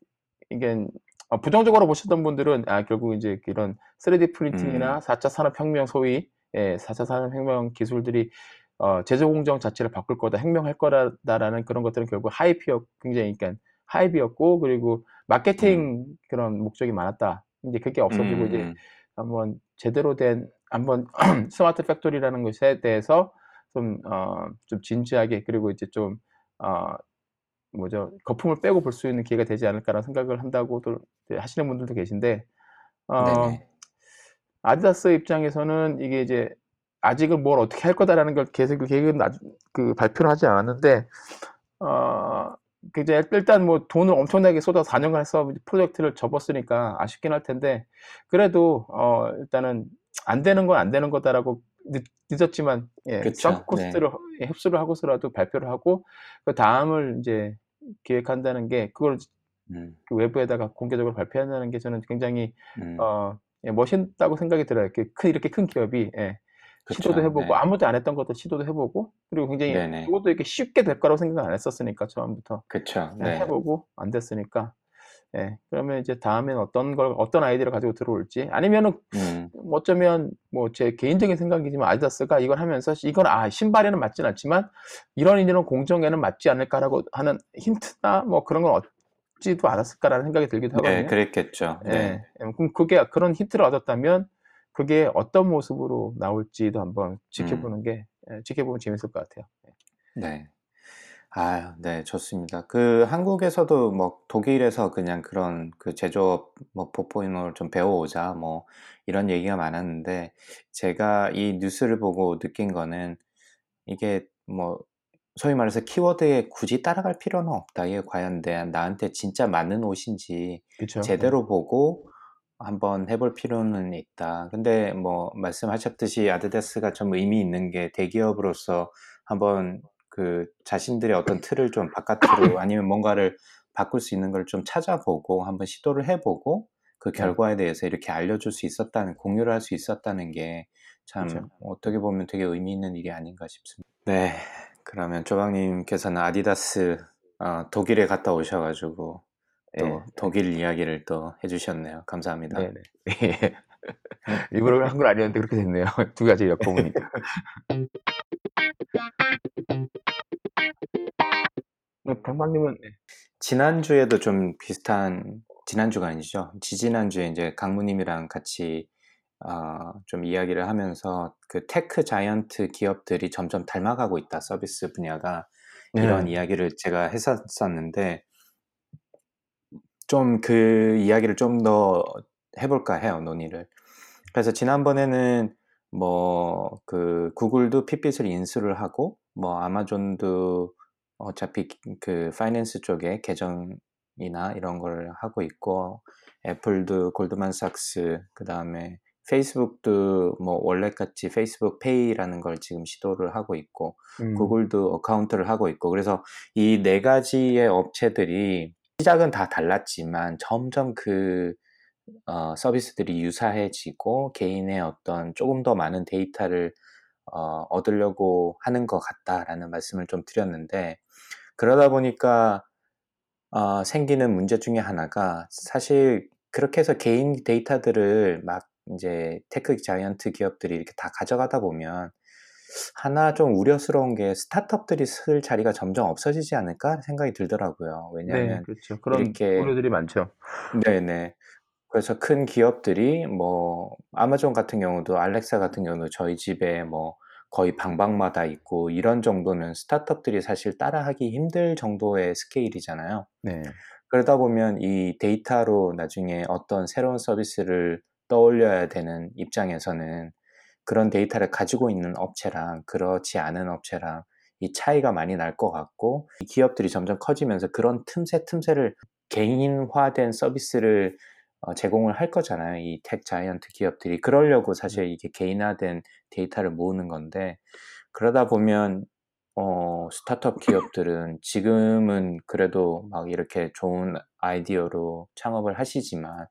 C: 이게 어, 부정적으로 보셨던 분들은 아 결국 이제 이런 3D 프린팅이나
B: 음.
C: 4차 산업혁명 소위 예, 4차 산업혁명 기술들이 어, 제조 공정 자체를 바꿀 거다, 혁명할 거다라는 그런 것들은 결국 hype였 굉장히 그러니까 hype였고 그리고 마케팅 그런 목적이 많았다. 이제 그게 없어지고 이제
B: 음.
C: 한번 제대로 된 한번 smart factory라는 것에 대해서 좀, 어, 좀 진지하게 그리고 이제 좀, 어, 뭐죠, 거품을 빼고 볼 수 있는 기회가 되지 않을까라는 생각을 한다고도 이제 하시는 분들도 계신데, 어. 아디다스 입장에서는 이게 이제 아직은 뭘 어떻게 할 거다라는 걸 계속 계획은 아주 그 발표를 하지 않았는데, 어, 그 이제 일단 뭐 돈을 엄청나게 쏟아 4년간 해서 프로젝트를 접었으니까 아쉽긴 할 텐데, 그래도 어, 일단은 안 되는 건 안 되는 거다라고 늦, 늦었지만 예,
B: 그쵸,
C: 정 코스트를 예, 흡수를 하고서라도 발표를 하고 그 다음을 이제 기획한다는 게 그걸
B: 음.
C: 그 외부에다가 공개적으로 발표한다는 게 저는 굉장히
B: 음.
C: 어, 예, 멋있다고 생각이 들어요. 이렇게 큰 이렇게 큰 기업이 예,
B: 그쵸.
C: 시도도 해보고
B: 네.
C: 아무도 안 했던 것도 시도도 해보고 그리고 굉장히
B: 네네.
C: 그것도 이렇게 쉽게 될 거라고 생각 안 했었으니까 처음부터
B: 그쵸.
C: 예,
B: 네.
C: 해보고 안 됐으니까 예, 그러면 이제 다음엔 어떤 걸 어떤 아이디어를 가지고 들어올지 아니면은
B: 음.
C: 어쩌면 뭐 제 개인적인 생각이지만 아디다스가 이걸 하면서 이건 아 신발에는 맞진 않지만 이런 이런 공정에는 맞지 않을까라고 하는 힌트나 뭐 그런 건 얻지도 않았을까라는 생각이 들기도
B: 네,
C: 하거든요.
B: 그랬겠죠. 네.
C: 예, 예, 그럼 그게 그런 힌트를 얻었다면 그게 어떤 모습으로 나올지도 한번 지켜보는 게 예, 지켜보면 재밌을 것 같아요.
B: 네. 아, 네, 좋습니다. 그 한국에서도 뭐 독일에서 그냥 그런 그 제조업 뭐 보포인을 좀 배워오자 뭐 이런 얘기가 많았는데 제가 이 뉴스를 보고 느낀 거는 이게 뭐 소위 말해서 키워드에 굳이 따라갈 필요는 없다. 이게 과연 내, 나한테 진짜 맞는 옷인지
C: 그쵸?
B: 제대로 보고 한번 해볼 필요는 있다. 근데 뭐 말씀하셨듯이 아디다스가 좀 의미 있는 게 대기업으로서 한번 그 자신들의 어떤 틀을 좀 바깥으로 아니면 뭔가를 바꿀 수 있는 걸 좀 찾아보고 한번 시도를 해보고 그
C: 네.
B: 결과에 대해서 이렇게 알려줄 수 있었다는 공유를 할 수 있었다는 게참
C: 그쵸.
B: 어떻게 보면 되게 의미 있는 일이 아닌가 싶습니다. 네, 그러면 조방님께서는 아디다스 어, 독일에 갔다 오셔가지고 또
C: 예.
B: 독일 이야기를 또 해주셨네요. 감사합니다.
C: 네네. 예. 일부러 한 건 아니었는데 그렇게 됐네요. 두 가지 엮어보니까. 뭐, 당방님은 네.
B: 지난주에도 좀 비슷한 지난주가 아니죠. 지지난주에 이제 강무님이랑 같이 어, 좀 이야기를 하면서 그 tech giant 기업들이 점점 닮아가고 있다 서비스 분야가 이런
C: 네.
B: 이야기를 제가 했었었는데 좀 그 이야기를 좀 더 해볼까 해요 논의를. 그래서 지난번에는 뭐 그 구글도 Fitbit을 인수를 하고 뭐 아마존도 어차피 그 finance 쪽에 계정이나 이런 걸 하고 있고 애플도 골드만삭스 그 다음에 페이스북도 뭐 원래같이 페이스북 페이라는 걸 지금 시도를 하고 있고
C: 음,
B: 구글도 account를 하고 있고 그래서 이 네 가지의 업체들이 시작은 다 달랐지만 점점 그 어, 서비스들이 유사해지고 개인의 어떤 조금 더 많은 데이터를 어, 얻으려고 하는 것 같다라는 말씀을 좀 드렸는데 그러다 보니까 어, 생기는 문제 중에 하나가 사실 그렇게 해서 개인 데이터들을 막 이제 tech giant 기업들이 이렇게 다 가져가다 보면 하나 좀 우려스러운 게 스타트업들이 설 자리가 점점 없어지지 않을까 생각이 들더라고요.
C: 네,
B: 왜냐하면
C: 그렇죠. 그런
B: 이렇게
C: 우려들이 많죠.
B: 네네. 그래서 큰 기업들이 뭐 아마존 같은 경우도 알렉사 같은 경우도 저희 집에 뭐 거의 방방마다 있고 이런 정도는 스타트업들이 사실 따라하기 힘들 정도의 스케일이잖아요.
C: 네.
B: 그러다 보면 이 데이터로 나중에 어떤 새로운 서비스를 떠올려야 되는 입장에서는 그런 데이터를 가지고 있는 업체랑 그렇지 않은 업체랑 이 차이가 많이 날 것 같고 이 기업들이 점점 커지면서 그런 틈새 틈새를 개인화된 서비스를 어, 제공을 할 거잖아요. 이 tech giant 기업들이 그러려고 사실 이게 개인화된 데이터를 모으는 건데 그러다 보면 어, 스타트업 기업들은 지금은 그래도 막 이렇게 좋은 아이디어로 창업을 하시지만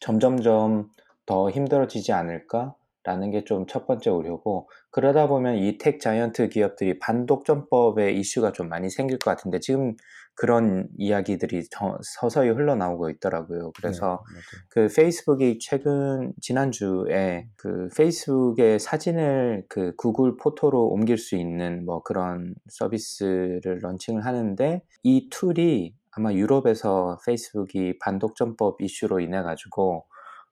B: 점점점 더 힘들어지지 않을까? 라는 게 좀 첫 번째 우려고 그러다 보면 이 텍 자이언트 기업들이 반독점법의 이슈가 좀 많이 생길 것 같은데 지금 그런 이야기들이 저- 서서히 흘러나오고 있더라고요. 그래서
C: 네.
B: 그 페이스북이 최근 지난주에 그 페이스북의 사진을 그 구글 포토로 옮길 수 있는 뭐 그런 서비스를 launching을 하는데 이 tool이 아마 유럽에서 페이스북이 반독점법 이슈로 인해 가지고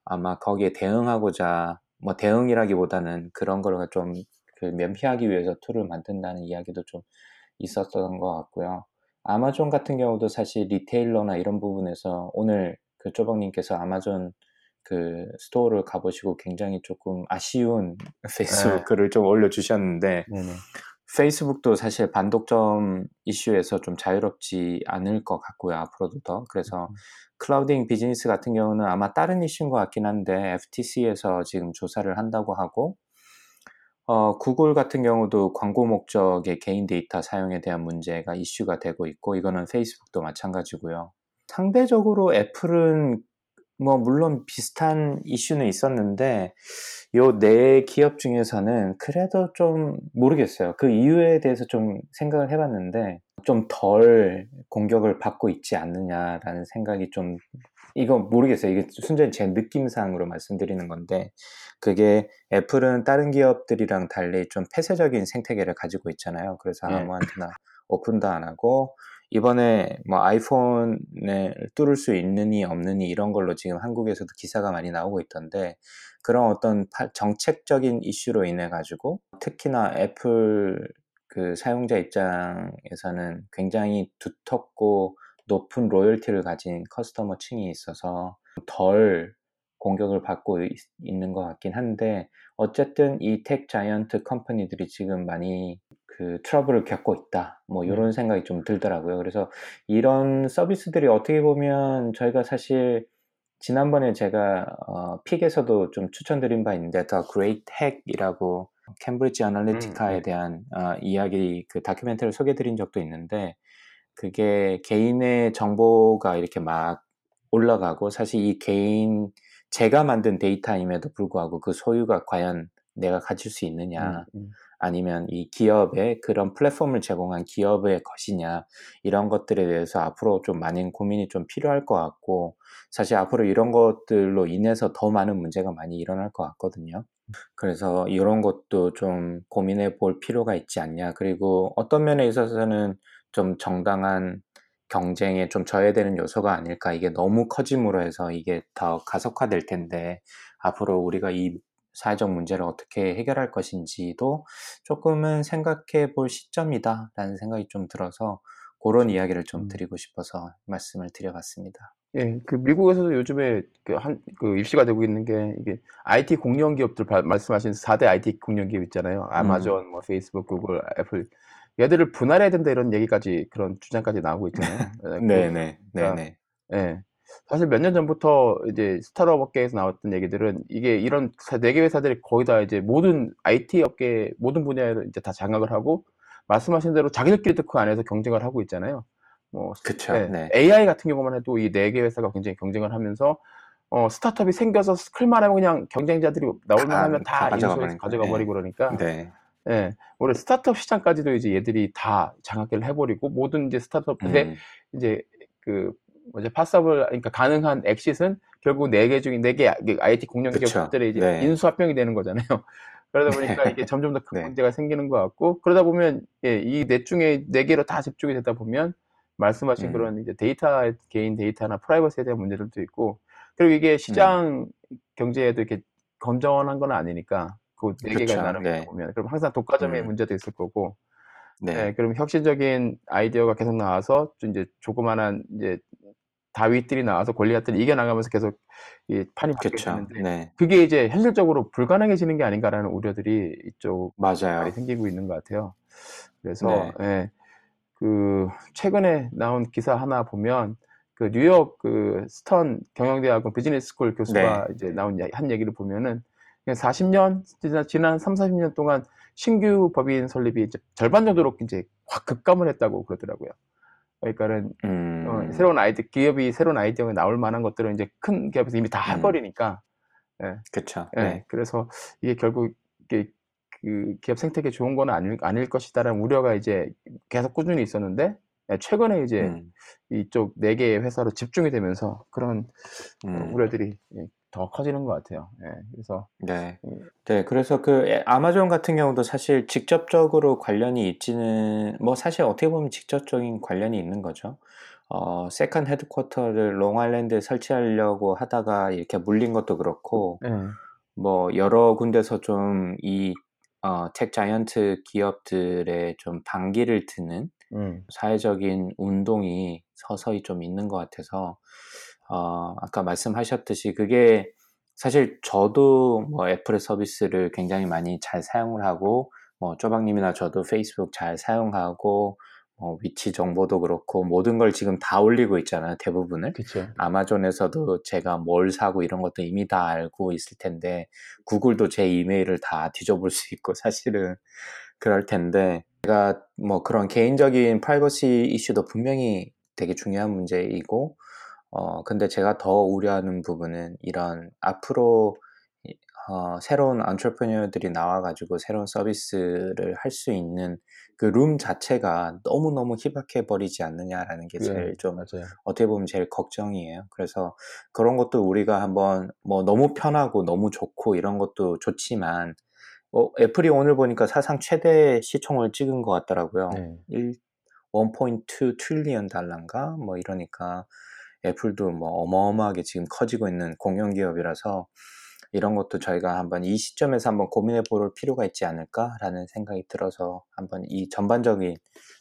B: 아마 거기에 대응하고자 뭐 대응이라기보다는 그런 걸좀그 면피하기 위해서 tool을 만든다는 이야기도 좀 있었던 것 같고요. 아마존 같은 경우도 사실 retailer나 이런 부분에서 오늘 그 쪼박님께서 아마존 그 스토어를 가보시고 굉장히 조금 아쉬운 페이스북
C: 네.
B: 글을 좀 올려주셨는데
C: 네네.
B: 페이스북도 사실 반독점 이슈에서 좀 자유롭지 않을 것 같고요 앞으로도 더 그래서 clouding 비즈니스 같은 경우는 아마 다른 이슈인 것 같긴 한데 FTC에서 지금 조사를 한다고 하고 어, 구글 같은 경우도 광고 목적의 개인 데이터 사용에 대한 문제가 이슈가 되고 있고 이거는 페이스북도 마찬가지고요. 상대적으로 애플은 뭐 물론 비슷한 이슈는 있었는데 요 네 기업 중에서는 그래도 좀 모르겠어요. 그 이유에 대해서 좀 생각을 해봤는데 좀 덜 공격을 받고 있지 않느냐라는 생각이 좀 이거 모르겠어요. 이게 순전히 제 느낌상으로 말씀드리는 건데 그게 애플은 다른 기업들이랑 달리 좀 폐쇄적인 생태계를 가지고 있잖아요. 그래서
C: 네.
B: 아무한테나 오픈도 안 하고 이번에 뭐 아이폰을 뚫을 수 있느니 없느니 이런 걸로 지금 한국에서도 기사가 많이 나오고 있던데 그런 어떤 파- 정책적인 이슈로 인해 가지고 특히나 애플 그 사용자 입장에서는 굉장히 두텁고 높은 loyalty를 가진 customer 층이 있어서 덜 공격을 받고 있, 있는 것 같긴 한데 어쨌든 이 tech giant company들이 지금 많이 그 트러블을 겪고 있다. 뭐 이런
C: 음.
B: 생각이 좀 들더라고요. 그래서 이런 서비스들이 어떻게 보면 저희가 사실 지난번에 제가 어, pick에서도 좀 추천드린 바 있는데 The Great Hack이라고 캠브리지 아날리티카에
C: 음,
B: 대한 어, 이야기 그 다큐멘터리를 소개드린 적도 있는데 그게 개인의 정보가 이렇게 막 올라가고 사실 이 개인 제가 만든 데이터임에도 불구하고 그 소유가 과연 내가 가질 수 있느냐
C: 음, 음.
B: 아니면 이 기업의 그런 플랫폼을 제공한 기업의 것이냐 이런 것들에 대해서 앞으로 좀 많은 고민이 좀 필요할 것 같고 사실 앞으로 이런 것들로 인해서 더 많은 문제가 많이 일어날 것 같거든요. 그래서 이런 것도 좀 고민해 볼 필요가 있지 않냐. 그리고 어떤 면에 있어서는 좀 정당한 경쟁에 좀 져야되는 요소가 아닐까. 이게 너무 커짐으로 해서 이게 더 가속화될 텐데 앞으로 우리가 이 사회적 문제를 어떻게 해결할 것인지도 조금은 생각해 볼 시점이다라는 생각이 좀 들어서 그런 이야기를 좀
C: 음.
B: 드리고 싶어서 말씀을 드려봤습니다.
C: 예, 그 미국에서도 요즘에 그 한, 그 입시가 되고 있는 게 이게 IT 공룡 기업들 바- 말씀하신 4대 IT 공룡 기업 있잖아요. 아마존, 뭐 페이스북, 구글, 애플. 얘들을 분할해야 된다 이런 얘기까지 그런 주장까지 나오고 있잖아요. 예, 그-
B: 네네,
C: 그러니까
B: 네네.
C: 예. 사실 몇 년 전부터 이제 스타트업 업계에서 나왔던 얘기들은 이게 이런 네 개 회사들이 거의 다 이제 모든 IT 업계 모든 분야를 이제 다 장악을 하고 말씀하신 대로 자기들끼리도 그 안에서 경쟁을 하고 있잖아요. 뭐
B: 그쵸,
C: 예,
B: 네.
C: AI 같은 경우만 해도 이 네 개 회사가 굉장히 경쟁을 하면서 어, 스타트업이 생겨서 클만 하면 그냥 경쟁자들이 나올만
B: 다-
C: 하면
B: 다
C: 다 인수해서 가져가
B: 예.
C: 버리고 그러니까
B: 네.
C: 예, 올해 스타트업 시장까지도 이제 얘들이 다 장악을 해버리고 모든 이제 스타트업들의
B: 음,
C: 이제 그 뭐지 possible 그러니까 가능한 엑싯은 결국 네 개 중에 네개 IT 공룡
B: 그쵸.
C: 기업들의 이제
B: 네.
C: 인수합병이 되는 거잖아요. 그러다 보니까 이게 점점 더큰
B: 네.
C: 문제가 생기는 것 같고 그러다 보면 예, 이넷 중에 네 개로 다 집중이 되다 보면 말씀하신
B: 음.
C: 그런 이제 데이터 개인 데이터나 프라이버시에 대한 문제들도 있고 그리고 이게 시장 경제에도 이렇게 건전한 건 아니니까 그 네 개가. 나눠
B: 네.
C: 보면 그럼 항상 독과점의
B: 음.
C: 문제도 있을 거고
B: 네.
C: 예, 그럼 혁신적인 아이디어가 계속 나와서 좀 이제 조그만한 이제 다윗들이 나와서 골리앗들이 이겨나가면서 계속 이 판이
B: 그쵸.
C: 바뀌어지는데
B: 네.
C: 그게 이제 현실적으로 불가능해지는 게 아닌가라는 우려들이 이쪽
B: 맞아요.
C: 생기고 있는 것 같아요. 그래서
B: 네.
C: 예, 그 최근에 나온 기사 하나 보면 그 뉴욕 그 스턴 경영대학원 business school 교수가
B: 네.
C: 이제 나온 야- 한 얘기를 보면은 그냥 40년 지난 지난 3, 40년 동안 신규 법인 설립이 이제 절반 정도로 이제 확 급감을 했다고 그러더라고요. 그러니까는
B: 음.
C: 어, 새로운 아이디 기업이 새로운 아이디어가 나올 만한 것들은 이제 큰 기업에서 이미 다
B: 음.
C: 해버리니까
B: 그쵸.
C: 예,
B: 네.
C: 그래서 이게 결국 이게 그 기업 생태계 좋은 건 아닐, 아닐 것이다라는 우려가 이제 계속 꾸준히 있었는데 예, 최근에 이제
B: 음.
C: 이쪽 네 개의 회사로 집중이 되면서 그런 어,
B: 음.
C: 우려들이 예, 더 커지는 것 같아요. 예, 그래서
B: 네.
C: 음.
B: 네. 그래서 그 에- 아마존 같은 경우도 사실 직접적으로 관련이 있지는 뭐 사실 어떻게 보면 직접적인 관련이 있는 거죠. 어, second headquarter를 롱아일랜드에 설치하려고 하다가 이렇게 물린 것도 그렇고
C: 예,
B: 뭐 여러 군데서 좀이 어, tech giant 기업들의 좀 반기를 드는
C: 음,
B: 사회적인 운동이 서서히 좀 있는 것 같아서 어, 아까 말씀하셨듯이 그게 사실 저도 뭐 애플의 서비스를 굉장히 많이 잘 사용을 하고 뭐 쪼박님이나 저도 페이스북 잘 사용하고 뭐 위치 정보도 그렇고 모든 걸 지금 다 올리고 있잖아요 대부분을
C: 그쵸.
B: 아마존에서도 제가 뭘 사고 이런 것도 이미 다 알고 있을 텐데 구글도 제 이메일을 다 뒤져볼 수 있고 사실은 그럴 텐데 제가 뭐 그런 개인적인 프라이버시 이슈도 분명히 되게 중요한 문제이고 어 근데 제가 더 우려하는 부분은 이런 앞으로 이- 어, 새로운 안트레프니어들이 나와가지고 새로운 서비스를 할 수 있는 그 룸 자체가 너무너무 희박해 버리지 않느냐라는 게
C: 예,
B: 제일 좀
C: 맞아요.
B: 어떻게 보면 제일 걱정이에요. 그래서 그런 것도 우리가 한번 뭐 너무 편하고 너무 좋고 이런 것도 좋지만 어, 애플이 오늘 보니까 사상 최대 시총을 찍은 것 같더라고요.
C: 네.
B: 1, 1.2 트릴리언 달러인가? 뭐 이러니까 애플도 뭐 어마어마하게 지금 커지고 있는 공영 기업이라서 이런 것도 저희가 한번 이 시점에서 한번 고민해 볼 필요가 있지 않을까라는 생각이 들어서 한번 이 전반적인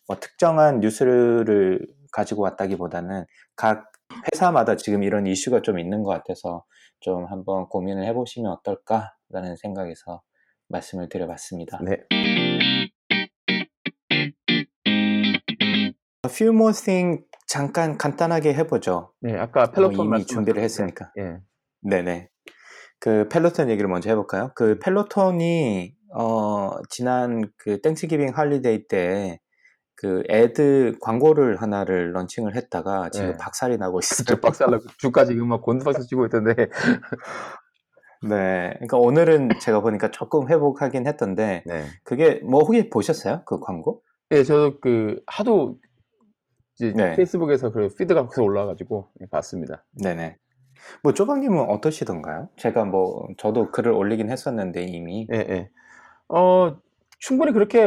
B: 뭐 특정한 뉴스를 가지고 왔다기보다는 각 회사마다 지금 이런 이슈가 좀 있는 것 같아서 좀 한번 고민을 해보시면 어떨까라는 생각에서 말씀을 드려봤습니다.
C: 네.
B: A few more thing 잠깐 간단하게 해보죠.
C: 네, 아까
B: 뭐
C: 펠로톤
B: 이미
C: 말씀하셨는데,
B: 준비를 했으니까.
C: 예.
B: 네네. 그 펠로톤 얘기를 먼저 해볼까요? 그 펠로톤이 어 지난 그 Thanksgiving holiday 때 그 ad 광고를 하나를 launching을 했다가 지금
C: 네.
B: 박살이 나고 있어요.
C: 저 박살나고 주까지 지금 막 곤두박질 치고 있던데.
B: 네. 그러니까 오늘은 제가 보니까 조금 회복하긴 했던데
C: 네.
B: 그게 뭐 혹시 보셨어요? 그 광고?
C: 예, 저도 그 하도 이제
B: 네.
C: 페이스북에서 그 피드가 계속 올라와가지고 예, 봤습니다.
B: 네네. 뭐 쪼박님은 어떠시던가요? 제가 뭐 저도 글을 올리긴 했었는데 이미
C: 예, 예. 어, 충분히 그렇게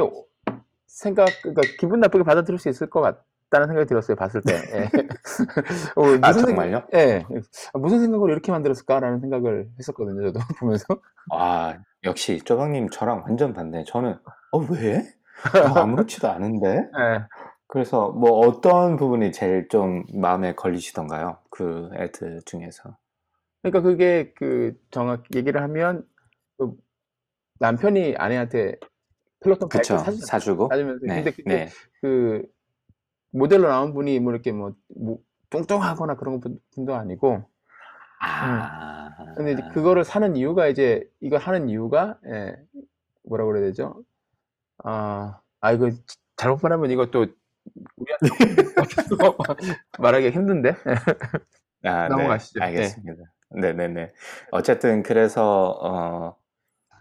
C: 생각, 그러니까 기분 나쁘게 받아들일 수 있을 것 같다는 생각이 들었어요, 봤을 때. 예. 어, 무슨
B: 아
C: 생각-
B: 정말요?
C: 예. 아, 무슨 생각으로 이렇게 만들었을까라는 생각을 했었거든요, 저도 보면서.
B: 아 역시 쪼박님 저랑 완전 반대. 저는 어 왜? 어, 아무렇지도 않은데.
C: 예.
B: 그래서 뭐 어떤 부분이 제일 좀 마음에 걸리시던가요? 그 ad 중에서.
C: 그러니까 그게 그 정확 얘기를 하면 그 남편이 아내한테 펠로톤 바이크
B: 그쵸.
C: 사주,
B: 사주고.
C: 사주면서
B: 네.
C: 근데 그게
B: 네.
C: 그 모델로 나온 분이 뭐 이렇게 뭐, 뭐 뚱뚱하거나 그런 분- 분도 아니고
B: 아.
C: 근데 이제 그거를 사는 이유가 이제 이걸 하는 이유가 예, 뭐라 그래야 되죠? 아, 아 이거 잘못 말하면 또 우리한테 말하기 힘든데
B: 아,
C: 넘어가시죠.
B: 네, 알겠습니다. 네, 네, 네. 어쨌든 그래서 어,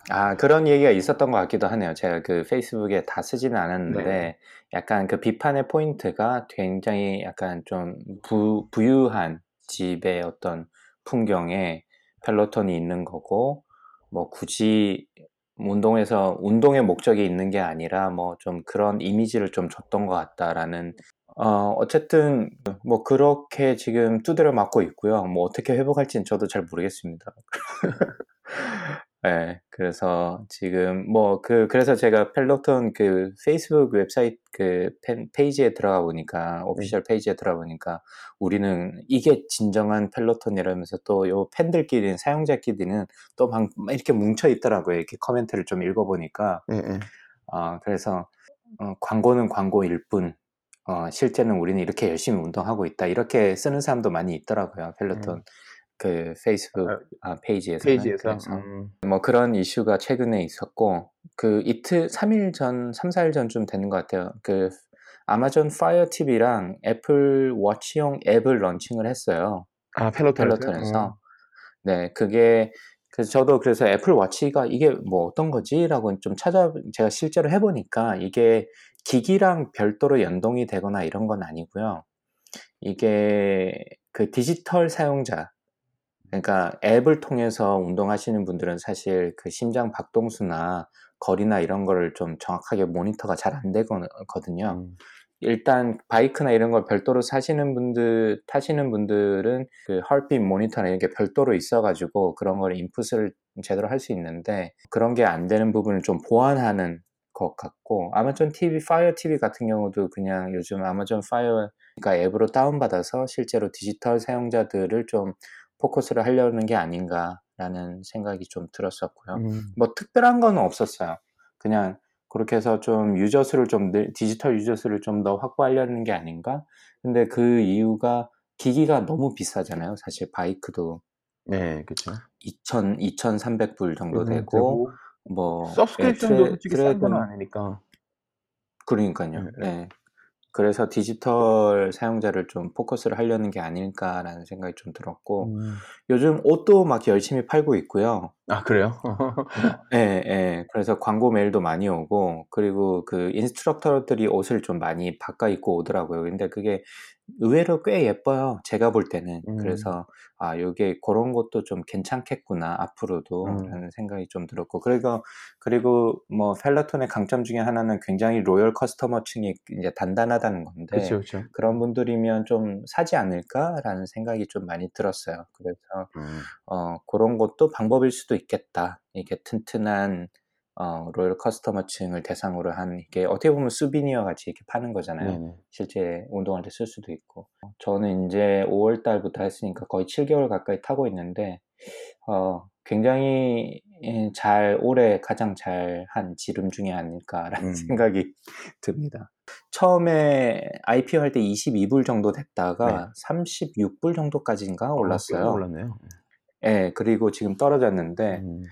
B: 아 그런 얘기가 있었던 것 같기도 하네요. 제가 그 페이스북에 다 쓰지는 않았는데
C: 네.
B: 약간 그 비판의 포인트가 굉장히 약간 좀 부, 부유한 집의 어떤 풍경에 펠로톤이 있는 거고 뭐 굳이 운동에서 운동의 목적이 있는 게 아니라 뭐 좀 그런 이미지를 좀 줬던 것 같다라는 어 어쨌든 뭐 그렇게 지금 두드려 맞고 있고요. 뭐 어떻게 회복할지는 저도 잘 모르겠습니다. 네, 그래서 지금 뭐 그 그래서 제가 펠로톤 그 페이스북 웹사이트 그 팬- 페이지에 들어가 보니까 official 페이지에 들어가 보니까 우리는 이게 진정한 펠로톤이라면서 또 요 팬들끼리는 사용자끼리는 또 막 이렇게 뭉쳐 있더라고요. 이렇게 comment를 좀 읽어 보니까
C: 예, 예.
B: 어, 그래서 어, 광고는 광고일 뿐 어, 실제는 우리는 이렇게 열심히 운동하고 있다 이렇게 쓰는 사람도 많이 있더라고요. 펠로톤 그 페이스북
C: 아,
B: 아, 페이지에서 그래서
C: 음,
B: 뭐 그런 이슈가 최근에 있었고 그 이틀 3일 전, 3, 4일 전쯤 되는 것 같아요. 그 아마존 파이어 TV랑 애플 워치용 앱을 launching을 했어요.
C: 아 펠로톤에서
B: 펠로톤에서. 네, 그게 그래서 저도 그래서 애플 워치가 이게 뭐 어떤 거지라고 좀 찾아 제가 실제로 해 보니까 이게 기기랑 별도로 연동이 되거나 이런 건 아니고요. 이게 그 디지털 사용자 그러니까 앱을 통해서 운동하시는 분들은 사실 그 심장 박동수나 거리나 이런 거를 좀 정확하게 모니터가 잘 안 되거든요.
C: 음,
B: 일단 바이크나 이런 걸 별도로 사시는 분들 타시는 분들은 그 heartbeat monitor나 이런 게 별도로 있어가지고 그런 걸 input을 제대로 할 수 있는데 그런 게 안 되는 부분을 좀 보완하는 것 같고 아마존 TV, 파이어 TV 같은 경우도 그냥 요즘 아마존 파이어 그러니까 앱으로 다운받아서 실제로 디지털 사용자들을 좀 포커스를 하려는 게 아닌가라는 생각이 좀 들었었고요.
C: 음,
B: 뭐 특별한 건 없었어요. 그냥 그렇게 해서 좀 유저 수를 좀 늘- 디지털 유저 수를 좀 더 확보하려는 게 아닌가? 근데 그 이유가 기기가 너무 비싸잖아요. 사실 바이크도
C: 네, 그렇죠.
B: 2,000, 2,300불 정도 되고 뭐
C: 서브스크립션도
B: 예, 트레-
C: 솔직히 싼건 아니니까.
B: 그러니까요.
C: 네,
B: 네. 그래서 디지털 사용자를 좀 포커스를 하려는 게 아닐까라는 생각이 좀 들었고
C: 음.
B: 요즘 옷도 막 열심히 팔고 있고요.
C: 아 그래요?
B: 예, 예. 그래서 광고 메일도 많이 오고, 그리고 그 인스트럭터들이 옷을 좀 많이 바꿔 입고 오더라고요. 근데 그게 의외로 꽤 예뻐요. 제가 볼 때는.
C: 음.
B: 그래서 아 요게 그런 것도 좀 괜찮겠구나 앞으로도
C: 음.
B: 라는 생각이 좀 들었고 그리고 그리고 뭐 펠로톤의 강점 중에 하나는 굉장히 로열 커스터머층이 이제 단단하다는 건데
C: 그렇죠, 그렇죠.
B: 그런 분들이면 좀 사지 않을까라는 생각이 좀 많이 들었어요. 그래서
C: 음.
B: 어 그런 것도 방법일 수도 있겠다. 이게 튼튼한 어 로열 커스터머층을 대상으로 한 이게 어떻게 보면 수비니어 같이 이렇게 파는 거잖아요.
C: 네네.
B: 실제 운동할 때 쓸 수도 있고. 저는 이제 5월 달부터 했으니까 거의 7개월 가까이 타고 있는데 어 굉장히 예잘 올해 가장 잘 한 지름 중에 아닐까라는
C: 음.
B: 생각이 듭니다. 처음에 IPO 할 때 22불 정도
C: 네.
B: 됐다가 36불 정도까지인가
C: 어, 꽤
B: 올랐어요.
C: 올랐네요.
B: 예. 그리고 지금 떨어졌는데
C: 음.